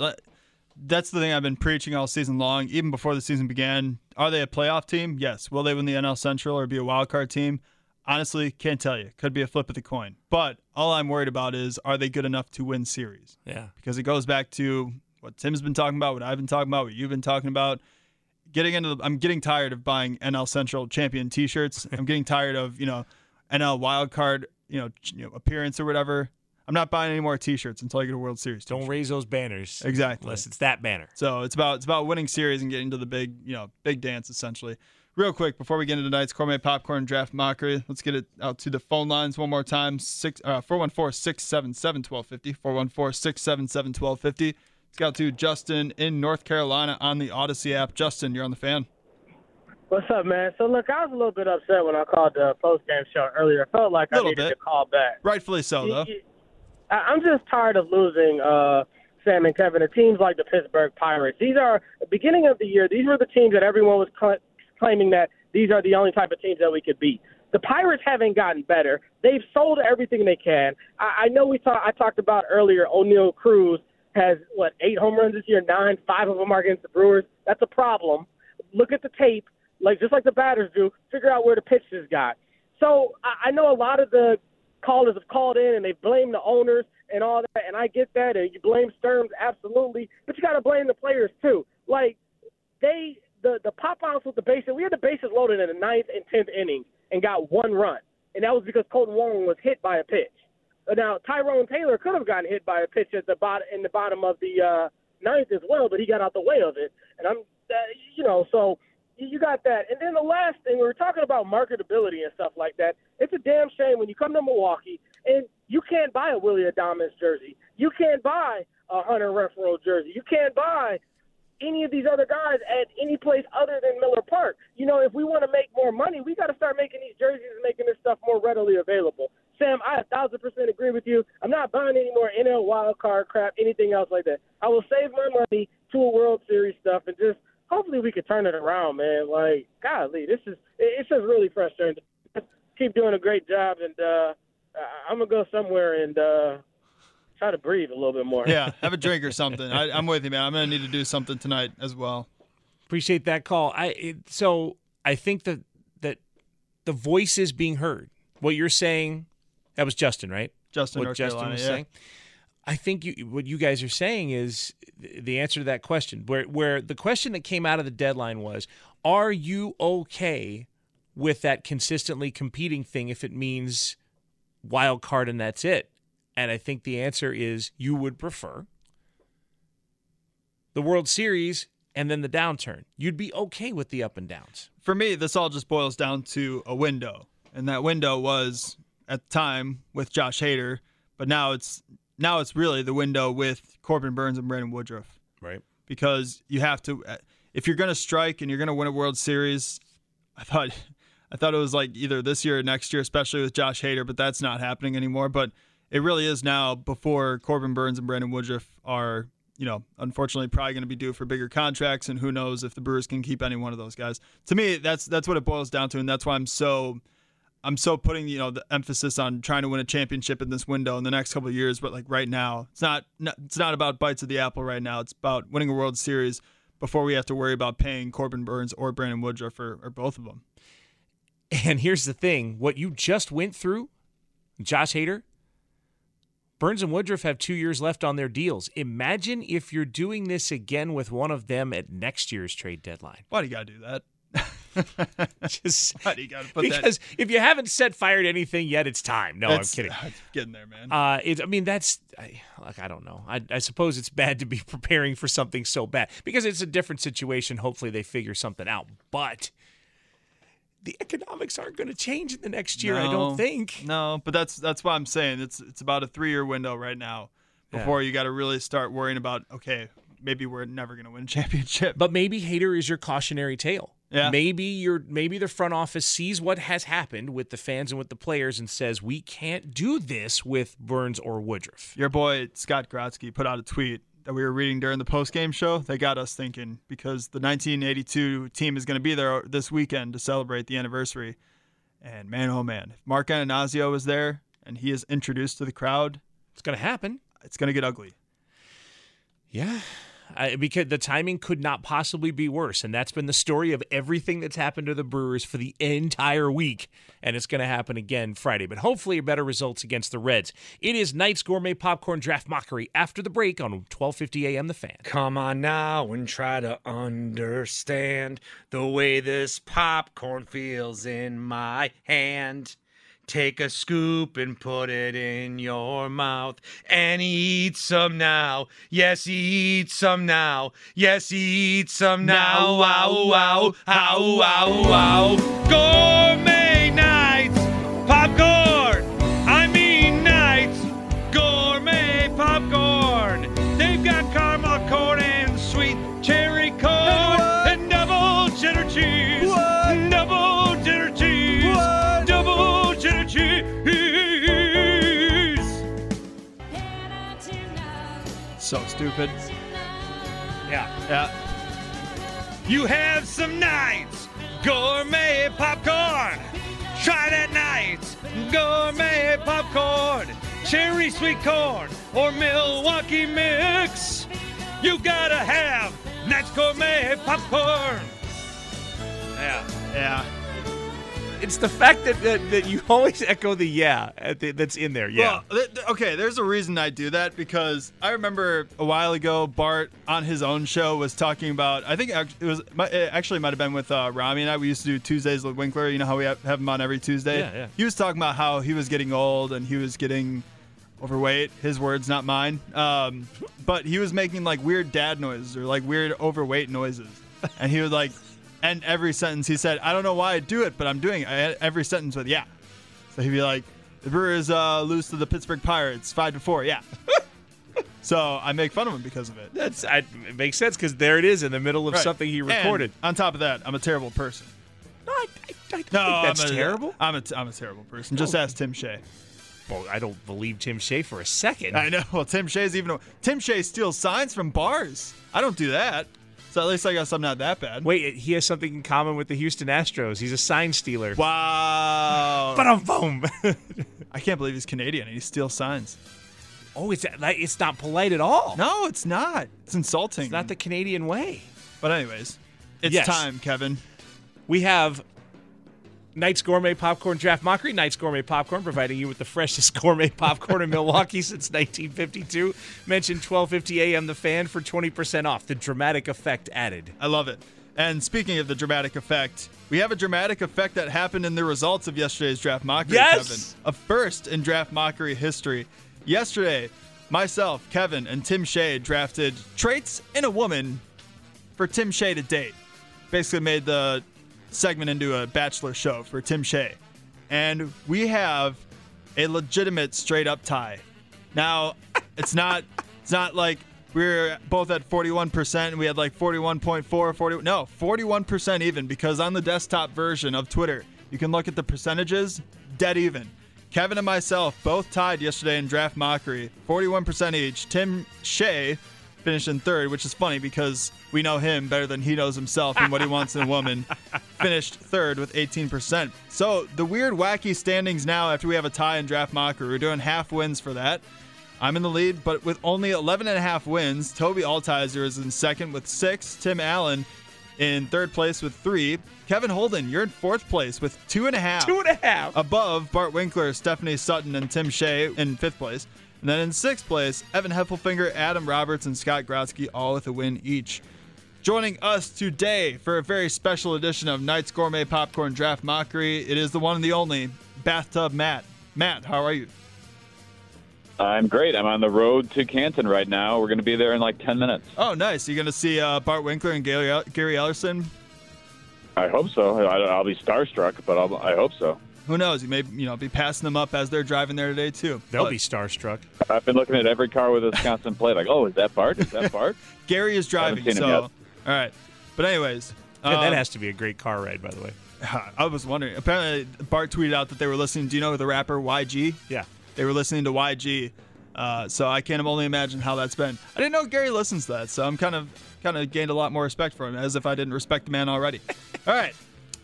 That's the thing I've been preaching all season long, even before the season began. Are they a playoff team? Yes. Will they win the NL Central or be a wild card team? Honestly, can't tell you. Could be a flip of the coin. But all I'm worried about is are they good enough to win series? Yeah. Because it goes back to what Tim's been talking about, what I've been talking about, what you've been talking about. Getting into the, I'm getting tired of buying NL Central champion T-shirts. <laughs> I'm getting tired of you know NL wild card you know, you know appearance or whatever. I'm not buying any more T-shirts until I get a World Series. Don't raise those banners. Exactly. Unless it's that banner. So it's about it's about winning series and getting to the big you know big dance essentially. Real quick before we get into tonight's Gourmet Popcorn Draft Mockery, let's get it out to the phone lines one more time. Six uh, 414-677-1250. 414-677-1250. Let's go to Justin in North Carolina on the Odyssey app. Justin, you're on the fan. What's up, man? So look, I was a little bit upset when I called the post game show earlier. I felt like I needed bit. to call back. Rightfully so, though. I'm just tired of losing uh, Sam and Kevin to teams like the Pittsburgh Pirates. These are the beginning of the year. These were the teams that everyone was cl- claiming that these are the only type of teams that we could beat. The Pirates haven't gotten better. They've sold everything they can. I, I know we talk, I talked about earlier. Oneil Cruz has what eight home runs this year, nine, five of them are against the Brewers. That's a problem. Look at the tape, like just like the batters do. Figure out where to pitch this guy. So I, I know a lot of the callers have called in and they blame the owners and all that, and I get that, and you blame Stearns absolutely, but you got to blame the players too. Like they, the the pop outs with the bases, we had the bases loaded in the ninth and tenth inning, and got one run, and that was because Kolten Wong was hit by a pitch. Now Tyrone Taylor could have gotten hit by a pitch at the bottom in the bottom of the uh, ninth as well, but he got out the way of it. And I'm, uh, you know, so you got that. And then the last thing we were talking about marketability and stuff like that. It's a damn shame when you come to Milwaukee and you can't buy a Willie Adames jersey. You can't buy a Hunter Renfroe jersey. You can't buy any of these other guys at any place other than Miller Park. You know, if we want to make more money, we got to start making these jerseys and making this stuff more readily available. Sam, I a thousand percent agree with you. I'm not buying any more NL wild card crap, anything else like that. I will save my money to a World Series stuff and just hopefully we could turn it around, man. Like, golly, this is it's just really frustrating. Keep doing a great job, and uh, I'm gonna go somewhere and uh, try to breathe a little bit more. Yeah, have a <laughs> drink or something. I, I'm with you, man. I'm gonna need to do something tonight as well. Appreciate that call. I it, so I think that that the voice is being heard. What you're saying, that was Justin, right? Justin, what North Justin Carolina, was yeah. saying. I think you, what you guys are saying is the answer to that question. Where where the question that came out of the deadline was, are you okay with that consistently competing thing if it means wild card and that's it? And I think the answer is you would prefer the World Series and then the downturn. You'd be okay with the up and downs. For me, this all just boils down to a window, and that window was at the time with Josh Hader, but now it's now it's really the window with Corbin Burnes and Brandon Woodruff. Right. Because you have to, uh, if you're going to strike and you're going to win a World Series, I thought, <laughs> I thought it was like either this year or next year, especially with Josh Hader, but that's not happening anymore. But it really is now before Corbin Burnes and Brandon Woodruff are, you know, unfortunately probably going to be due for bigger contracts, and who knows if the Brewers can keep any one of those guys. To me, that's that's what it boils down to, and that's why I'm so I'm so putting you know the emphasis on trying to win a championship in this window in the next couple of years. But like right now, it's not it's not about bites of the apple right now. It's about winning a World Series before we have to worry about paying Corbin Burnes or Brandon Woodruff or, or both of them. And here's the thing: what you just went through, Josh Hader, Burnes and Woodruff have two years left on their deals. Imagine if you're doing this again with one of them at next year's trade deadline. Why do you got to do that? <laughs> Just you put because that? if you haven't set fire to anything yet, it's time. No, I'm kidding. it's getting there, man. Uh, it, I mean, that's I, like I don't know. I, I suppose it's bad to be <laughs> preparing for something so bad because it's a different situation. Hopefully, they figure something out. But the economics aren't going to change in the next year. I don't think. No, but that's that's why I'm saying it's it's about a three year window right now before you got to really start worrying about okay, maybe we're never going to win a <laughs> championship. But maybe Hader is your cautionary tale. Yeah. Maybe you're maybe the front office sees what has happened with the fans and with the players and says we can't do this with Burnes or Woodruff. Your boy Scott Grotzky put out a tweet that we were reading during the post game show. They got us thinking because the 1982 team is going to be there this weekend to celebrate the anniversary. And man, oh man, if Mark Attanasio is there and he is introduced to the crowd, it's going to happen. It's going to get ugly. Yeah. I, because the timing could not possibly be worse. And that's been the story of everything that's happened to the Brewers for the entire week. And it's going to happen again Friday. But hopefully, better results against the Reds. It is Knight's Gourmet Popcorn Draft Mockery after the break on 1250 a.m. The Fan. Come on now and try to understand the way this popcorn feels in my hand. Take a scoop and put it in your mouth and eat some now. Yes, eat some now. Yes, eat some now. Wow, wow, wow, wow, wow. Gourmet So stupid. Yeah. Yeah. You have some Knights, gourmet popcorn. Try that Knights, gourmet popcorn. Cherry sweet corn or Milwaukee mix. You gotta have Knights gourmet popcorn. Yeah. Yeah. It's the fact that, that, that you <laughs> always echo the yeah at the, that's in there. Yeah. Well, th- th- okay, there's a reason I do that because I remember a while ago Bart on his own show was talking about. I think it was it actually might have been with uh, Rami and I. We used to do Tuesdays with Winkler. You know how we have, have him on every Tuesday. Yeah, yeah. He was talking about how he was getting old and he was getting overweight. His words, not mine. Um, but he was making like weird dad noises or like weird overweight noises, and he was like, and every sentence he said, "I don't know why I do it, but I'm doing it." I every sentence with "yeah." So he'd be like, "The Brewers uh, lose to the Pittsburgh Pirates, five to four. Yeah." <laughs> so I make fun of him because of it. That's I, it makes sense because there it is in the middle of Right. something he And recorded. on top of that, I'm a terrible person. No, I, I, I No, think that's I'm a, terrible. I'm a, I'm a terrible person. Just Oh. ask Tim Shea. Well, I don't believe Tim Shea for a second. I know. <laughs> Well, Tim Shea's even Tim Shea steals signs from bars. I don't do that. So at least I guess I'm not that bad. Wait, he has something in common with the Houston Astros. He's a sign stealer. Wow. But I'm boom. <laughs> I can't believe he's Canadian and he steals signs. oh, it's it's not polite at all. No, it's not. It's insulting. It's not the Canadian way. But anyways, it's Yes. time, Kevin. We have Knight's Gourmet Popcorn Draft Mockery. Knight's Gourmet Popcorn, providing you with the <laughs> freshest gourmet popcorn in Milwaukee since 1952. Mention 12:50 a.m. The Fan for 20% off. The dramatic effect added. I love it. And speaking of the dramatic effect, we have a dramatic effect that happened in the results of yesterday's draft mockery, Yes! Kevin. A first in draft mockery history. Yesterday, myself, Kevin, and Tim Shea drafted traits in a woman for Tim Shea to date. Basically made the segment into a bachelor show for Tim Shea. And we have a legitimate straight up tie. Now, <laughs> it's not it's not like we're both at 41% and we had like 41.4 40 no 41% even because on the desktop version of twitter you can look at the percentages dead even kevin and myself both tied yesterday in draft mockery 41% each tim shea finished in third which is funny because we know him better than he knows himself and what he wants in a woman <laughs> finished third with 18% so the weird wacky standings now after we have a tie in draft mockery we're doing half wins for that I'm in the lead, but with only 11 and a half wins. Toby Altizer is in second with six. Tim Allen in third place with three. Kevin Holden, you're in fourth place with two and a half. Two and a half. Above Bart Winkler, Stephanie Sutton, and Tim Shea in fifth place. And then in sixth place, Evan Heffelfinger, Adam Roberts, and Scott Grotsky, all with a win each. Joining us today for a very special edition of Knight's Gourmet Popcorn Draft Mockery, it is the one and the only Bathtub Matt. Matt, how are you? I'm great. I'm on the road to Canton right now. We're going to be there in like 10 minutes. Oh, nice. You're going to see uh, Bart Winkler and Gary, Gary Ellerson? I hope so. I, I'll be starstruck, but I'll, I hope so. Who knows? You may you know be passing them up as they're driving there today too. They'll But be starstruck. I've been looking at every car with a Wisconsin plate. Like, oh, is that Bart? Is that Bart? <laughs> Gary is driving. So, all right. But anyways, Yeah, that uh, has to be a great car ride, by the way. <laughs> I was wondering. Apparently, Bart tweeted out that they were listening. Do you know the rapper YG? Yeah. They were listening to YG. Uh, so I can only imagine how that's been. I didn't know Gary listens to that, so I'm kind of kind of gained a lot more respect for him, as if I didn't respect the man already. <laughs> All right.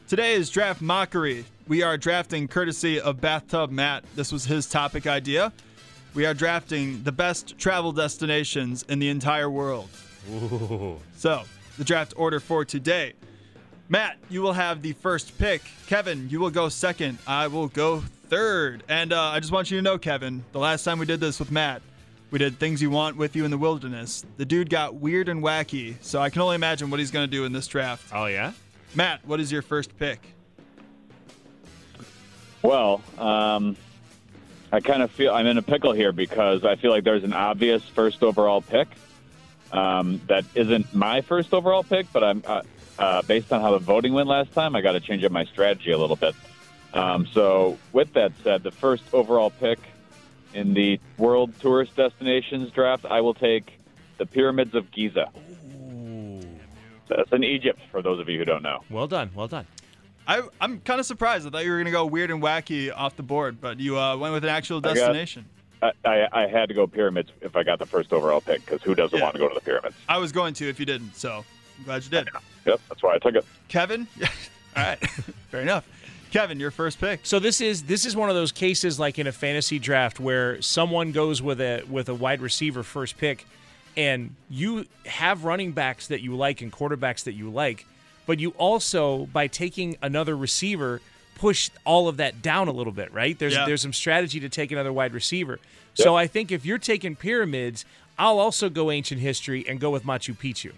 Today is draft mockery. We are drafting courtesy of Bathtub Matt. This was his topic idea. We are drafting the best travel destinations in the entire world. Ooh. So, the draft order for today. Matt, you will have the first pick. Kevin, you will go second. I will go third. And uh, I just want you to know, Kevin, the last time we did this with Matt, we did Things You Want with You in the Wilderness. The dude got weird and wacky, so I can only imagine what he's going to do in this draft. Oh, yeah? Matt, what is your first pick? Well, um, I kind of feel I'm in a pickle here because I feel like there's an obvious first overall pick um, that isn't my first overall pick, but I'm uh, uh, based on how the voting went last time. I got to change up my strategy a little bit. Um, so, with that said, the first overall pick in the World Tourist Destinations draft, I will take the Pyramids of Giza. That's in Egypt, for those of you who don't know. Well done. Well done. I, I'm kind of surprised. I thought you were going to go weird and wacky off the board, but you uh, went with an actual I got- destination. I, I, I had to go pyramids if I got the first overall pick because who doesn't want to go to the pyramids? I was going to if you didn't, so I'm glad you did. Yep, that's why I took it. Kevin? <laughs> All right. <laughs> Fair enough. Kevin, your first pick. So this is this is one of those cases like in a fantasy draft where someone goes with a with a wide receiver first pick and you have running backs that you like and quarterbacks that you like, but you also by taking another receiver push all of that down a little bit, right? There's Yeah. there's some strategy to take another wide receiver. So I think if you're taking pyramids, I'll also go ancient history and go with Machu Picchu.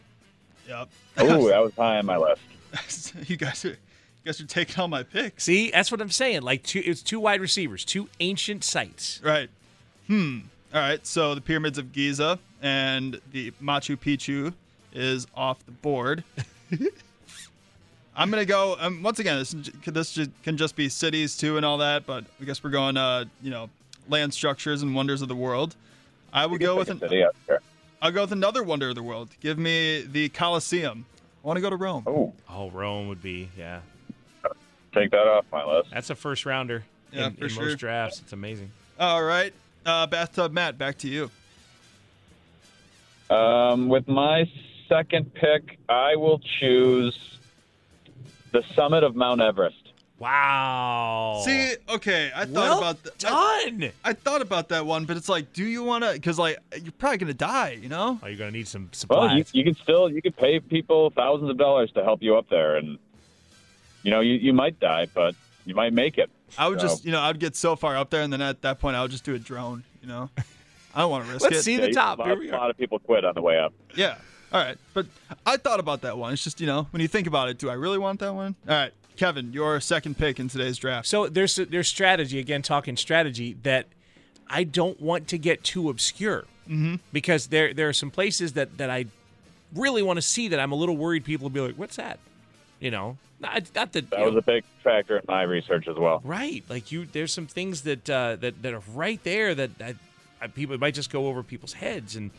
Yep. Oh, <laughs> that was high on my list. <laughs> you guys are you guys are taking all my picks. See, that's what I'm saying. Like two, it's two wide receivers, two ancient sites. Right. Hmm. All right. So the pyramids of Giza and the Machu Picchu is off the board. <laughs> I'm gonna go. Um, once again, this this can just be cities too and all that, but I guess we're going. Uh, you know, land structures and wonders of the world. I will go with an. City, yeah, sure. I'll go with another wonder of the world. Give me the Colosseum. I want to go to Rome. Oh, Oh, Rome would be yeah. take that off my list. That's a first rounder Yeah, in, for in sure. most drafts. It's amazing. All right. Uh, bathtub Matt, back to you. Um, with my second pick, I will choose the summit of Mount Everest. Wow. See, okay, I thought Well about that. done. I, thought about that one, but it's like, do you want to? Because like, you're probably gonna die, you know. Oh, you're gonna need some Well, supplies. you, you could still you could pay people thousands of dollars to help you up there, and you know you, you might die, but you might make it. I would So- just, you know, I'd get so far up there, and then at that point, I would just do a drone. You know, I don't want to risk it. Let's see Yeah, the top. A lot, Here we a lot of people quit on the way up. Yeah. All right, but I thought about that one. It's just, you know, when you think about it, do I really want that one? All right, Kevin, your second pick in today's draft. So there's there's strategy again, talking strategy that I don't want to get too obscure Mm-hmm. because there there are some places that that I really want to see that I'm a little worried people will be like, "What's that?" You know, not, not that, That you was know, a big factor in my research as well. right. Like you, there's some things that uh, that that are right there that I, I, people it might just go over people's heads and.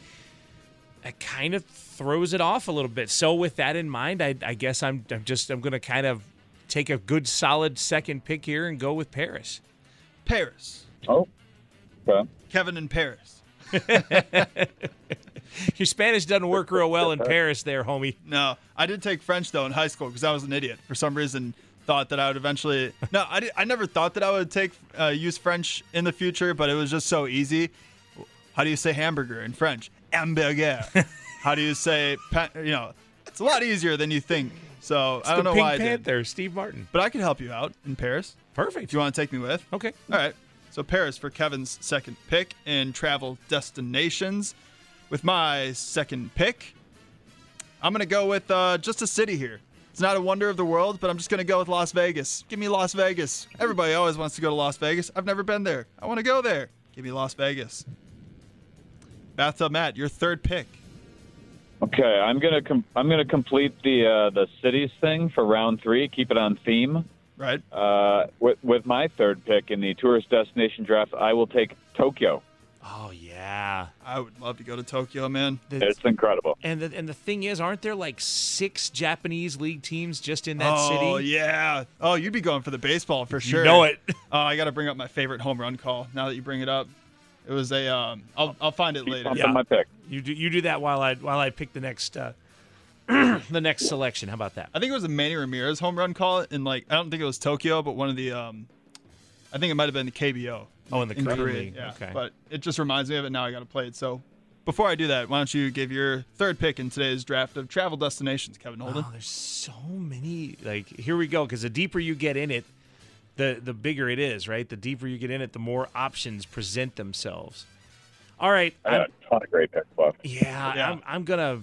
That kind of throws it off a little bit. So with that in mind, I, I guess I'm, I'm just I'm going to kind of take a good solid second pick here and go with Paris. Paris. Oh, okay. Kevin in Paris. <laughs> Your Spanish doesn't work real well in Paris, there, homie. No, I did take French though in high school because I was an idiot. For some reason, thought that I would eventually. No, I, did, I never thought that I would take uh, use French in the future, but it was just so easy. How do you say hamburger in French? Hamburger. <laughs> How do you say? Pa- you know, it's a lot easier than you think. So It's I don't know Pink why I did. Panther, Steve Martin. But I could help you out in Paris. Perfect. If you want to take me with. Okay. All right. So Paris for Kevin's second pick in travel destinations. With my second pick, I'm gonna go with uh, just a city here. It's not a wonder of the world, but I'm just gonna go with Las Vegas. Give me Las Vegas. Everybody always wants to go to Las Vegas. I've never been there. I want to go there. Give me Las Vegas. Bathtub Matt, your third pick. Okay, I'm gonna com- I'm gonna complete the uh, the cities thing for round three. Keep it on theme. Right. Uh, with with my third pick in the tourist destination draft, I will take Tokyo. Oh yeah. I would love to go to Tokyo, man. It's incredible. And the, and the thing is, aren't there like six Japanese league teams just in that oh, city? Oh yeah. Oh, you'd be going for the baseball for sure. know it. Oh, <laughs> I got to bring up my favorite home run call now that you bring it up. It was a. Um, I'll I'll find it later. Yeah. my pick. You do you do that while I while I pick the next uh, <clears throat> the next selection. How about that? I think it was a Manny Ramirez home run call in like I don't think it was Tokyo, but one of the. Um, I think it might have been the KBO. Oh, in the Korean Korea. League. Yeah. Okay. But it just reminds me of it now. I got to play it. So before I do that, why don't you give your third pick in today's draft of travel destinations, Kevin Holden? Oh, there's so many. Like here we go. Because the deeper you get in it, the the bigger it is, right? The deeper you get in it, the more options present themselves. All right. I got a ton of great picks left. Yeah, Yeah. I'm, I'm gonna,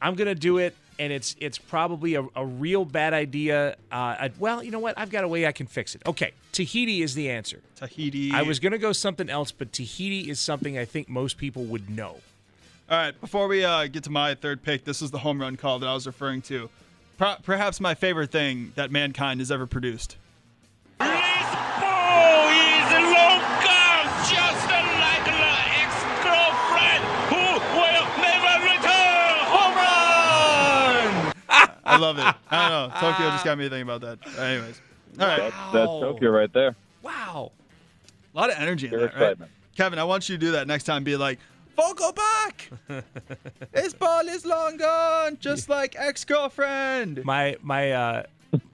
I'm gonna do it, and it's it's probably a, a real bad idea. Uh, I, well, you know what? I've got a way I can fix it. Okay, Tahiti is the answer. Tahiti. I was gonna go something else, but Tahiti is something I think most people would know. All right, before we uh, get to my third pick, this is the home run call that I was referring to. Per- perhaps my favorite thing that mankind has ever produced. Oh, he's a local, just like the ex-girlfriend who will never return. Home run! I love it. I don't know. Tokyo just got me thinking about that. Anyways. All right. That's, that's Tokyo right there. Wow. A lot of energy in Pure that, right? Kevin, I want you to do that next time. Be like, Fogo back! <laughs> His ball is long gone, just like ex-girlfriend. My my uh,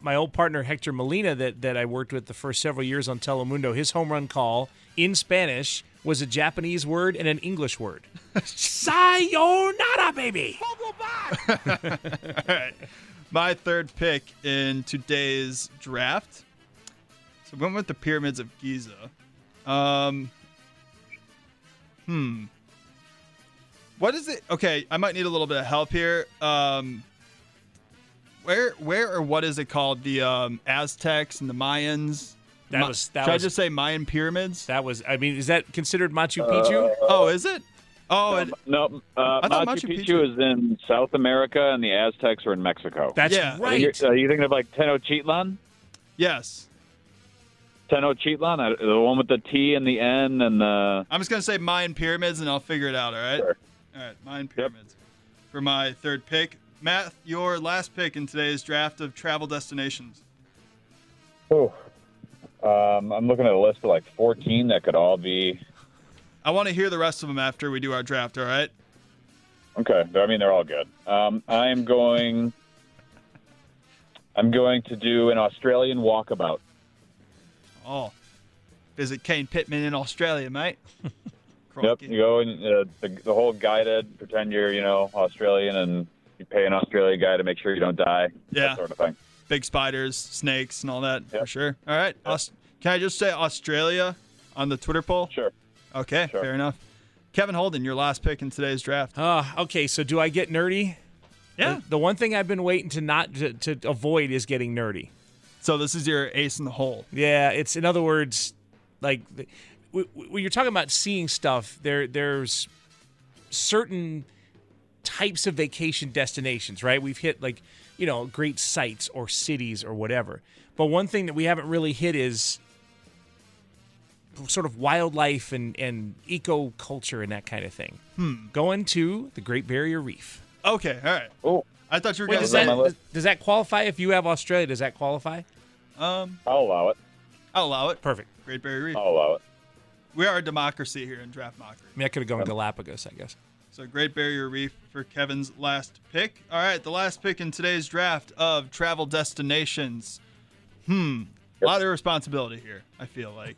my old partner Hector Molina that that I worked with the first several years on Telemundo. His home run call in Spanish was a Japanese word and an English word. <laughs> Sayonara, baby. <laughs> All right. My third pick in today's draft. So we went with the pyramids of Giza. Um, hmm. What is it? Okay, I might need a little bit of help here. Um, where, where, or what is it called? The um, Aztecs and the Mayans. That Ma- was- that Should was- I just say Mayan pyramids? That was. I mean, is that considered Machu Picchu? oh, is it? Oh, it, No, uh, I thought Machu, Machu Picchu, is in South America, and the Aztecs are in Mexico. That's Yeah. Are you, are you thinking of like Tenochtitlan? yes. Tenochtitlan, uh, the one with the T and the N and the. I'm just gonna say Mayan pyramids, and I'll figure it out. All right. Sure. All right, Mayan pyramids for my third pick. Matt, your last pick in today's draft of travel destinations. Oh. Um, I'm looking at a list of like 14 that could all be. I want to hear the rest of them after we do our draft. All right. Okay, I mean they're all good. Um, I am going. I'm going to do an Australian walkabout. Oh, visit Kane Pittman in Australia, mate. <laughs> Yep, you go and uh, the, the whole guided. Pretend you're you know Australian and you pay an Australian guy to make sure you don't die. Yeah. that sort of thing. Big spiders, snakes, and all that for sure. All right. Aus- can I just say Australia on the Twitter poll? Sure. Okay, fair enough. Kevin Holden, your last pick in today's draft. Uh, okay, so do I get nerdy? Yeah. The, the one thing I've been waiting to not to, to avoid is getting nerdy. So this is your ace in the hole. Yeah, it's in other words, like the- w- w- when you're talking about seeing stuff, there there's certain types of vacation destinations, right? We've hit like you know great sites or cities or whatever, but one thing that we haven't really hit is sort of wildlife and and eco culture and that kind of thing. Hmm. Going to the Great Barrier Reef. Okay, all right. Oh, I thought you were Wait, going does, to say. that, does, does that qualify if you have Australia? Does that qualify? Um, I'll allow it. I'll allow it. Perfect. Great Barrier Reef. I'll allow it. We are a democracy here in Draft Mockery. I mean, I could have gone to Galapagos, I guess. So Great Barrier Reef for Kevin's last pick. All right, the last pick in today's draft of travel destinations. Hmm, a lot of responsibility here. I feel like.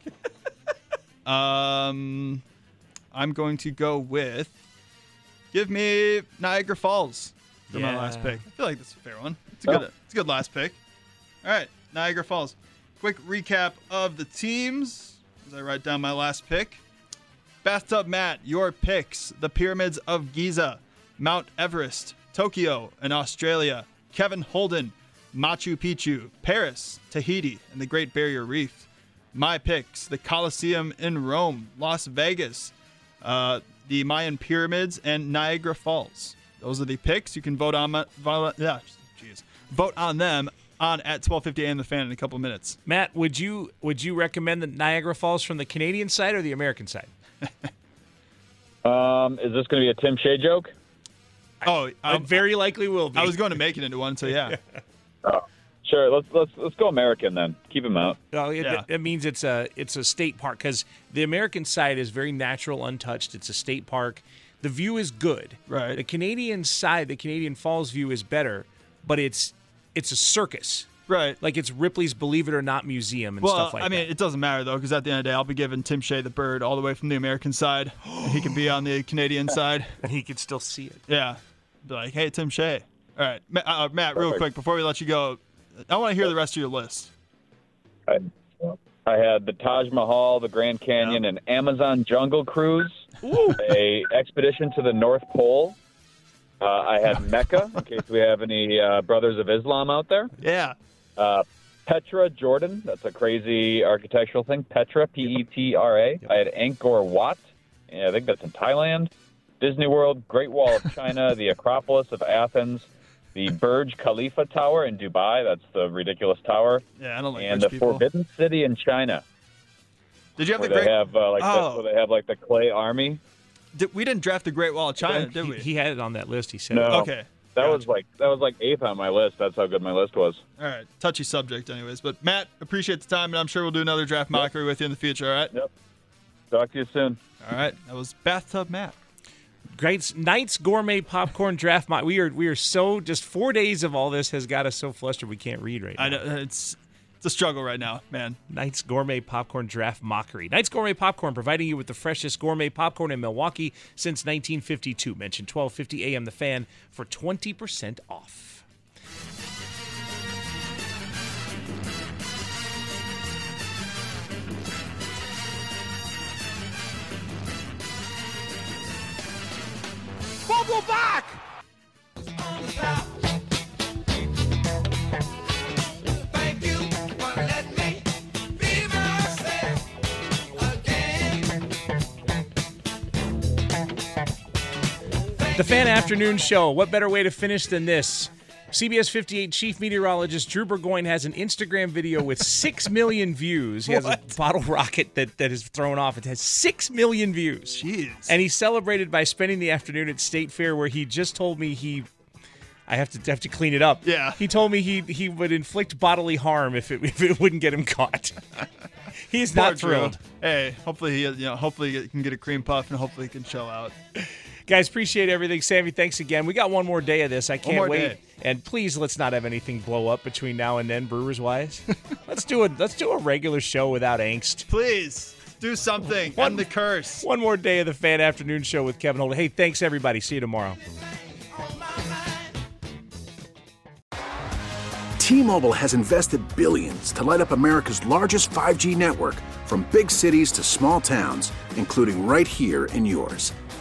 <laughs> um, I'm going to go with. Give me Niagara Falls for my last pick. I feel like that's a fair one. It's a good. It's a good last pick. All right, Niagara Falls. Quick recap of the teams as I write down my last pick. Bathtub Matt, your picks the Pyramids of Giza, Mount Everest, Tokyo, and Australia. Kevin Holden, Machu Picchu, Paris, Tahiti, and the Great Barrier Reef. My picks the Colosseum in Rome, Las Vegas, uh, the Mayan Pyramids, and Niagara Falls. Those are the picks. You can vote on, vote, yeah, vote on them on at 12:50 a.m. The Fan in a couple minutes. Matt, would you would you recommend the Niagara Falls from the Canadian side or the American side? <laughs> Um, is this going to be a Tim Shea joke? Oh, I very likely will be. I was going to make it into one, so yeah. <laughs> Sure. Let's let's let's go American then. Keep him out. Well, it, Yeah. it means it's a it's a state park because the American side is very natural, untouched. It's a state park. The view is good. Right. The Canadian side, the Canadian Falls view is better, but it's it's a circus. Right. Like it's Ripley's Believe It or Not museum and well, stuff like that. I mean, that. it doesn't matter though, because at the end of the day, I'll be giving Tim Shea the bird all the way from the American side. and he can be on the <gasps> Canadian side. <laughs> And he can still see it. Yeah. Be like, hey, Tim Shea. All right, Ma- uh, Matt. Real Perfect. quick before we let you go, I want to hear the rest of your list. I, I had the Taj Mahal, the Grand Canyon, an Amazon jungle cruise, a expedition to the North Pole. Uh, I had <laughs> Mecca, in case we have any uh, brothers of Islam out there. Yeah. Uh, Petra, Jordan. That's a crazy architectural thing. Petra, P E T R A. I had Angkor Wat. Yeah, I think that's in Thailand. Disney World, Great Wall of China, <laughs> the Acropolis of Athens, the Burj Khalifa Tower in Dubai. That's the ridiculous tower. Yeah, I don't like and the people. Forbidden City in China. Did you have where the they great? have uh, like Oh. the, where they have like the clay army. Did, we didn't draft the Great Wall of China, did he, we? he had it on that list. He said. No, Okay. That was like that was like eighth on my list. That's how good my list was. All right, touchy subject, anyways. But Matt, appreciate the time, and I'm sure we'll do another draft mockery with you in the future. All right. Yep. Talk to you soon. All right. That was bathtub Matt. Great Knights Gourmet Popcorn <laughs> Draft. Mo- we are we are so just four days of all this has got us so flustered we can't read right now. I know it's the struggle right now, man. Knight's Gourmet Popcorn Draft Mockery. Knight's Gourmet Popcorn providing you with the freshest gourmet popcorn in Milwaukee since 1952. Mention 1250 AM The Fan for 20% off. Bubble back! The Fan Afternoon Show. What better way to finish than this? CBS 58 chief meteorologist Drew Burgoyne has an Instagram video with 6 million views. He has a bottle rocket that, that is thrown off. It has 6 million views. Jeez. And he celebrated by spending the afternoon at State Fair where he just told me he I have to have to clean it up. Yeah. He told me he he would inflict bodily harm if it <laughs> if it wouldn't get him caught. <laughs> He's Poor not Drew. thrilled. Hey, hopefully he, you know, hopefully he can get a cream puff and hopefully he can chill out. Guys, appreciate everything. Sammy, thanks again. We got one more day of this. I can't wait. day. And please let's not have anything blow up between now and then, Brewers wise. <laughs> let's do a let's do a regular show without angst. Please do something. End the curse. One more day of the fan afternoon show with Kevin Holden. Hey, thanks everybody. See you tomorrow. T-Mobile has invested billions to light up America's largest 5G network from big cities to small towns, including right here in yours.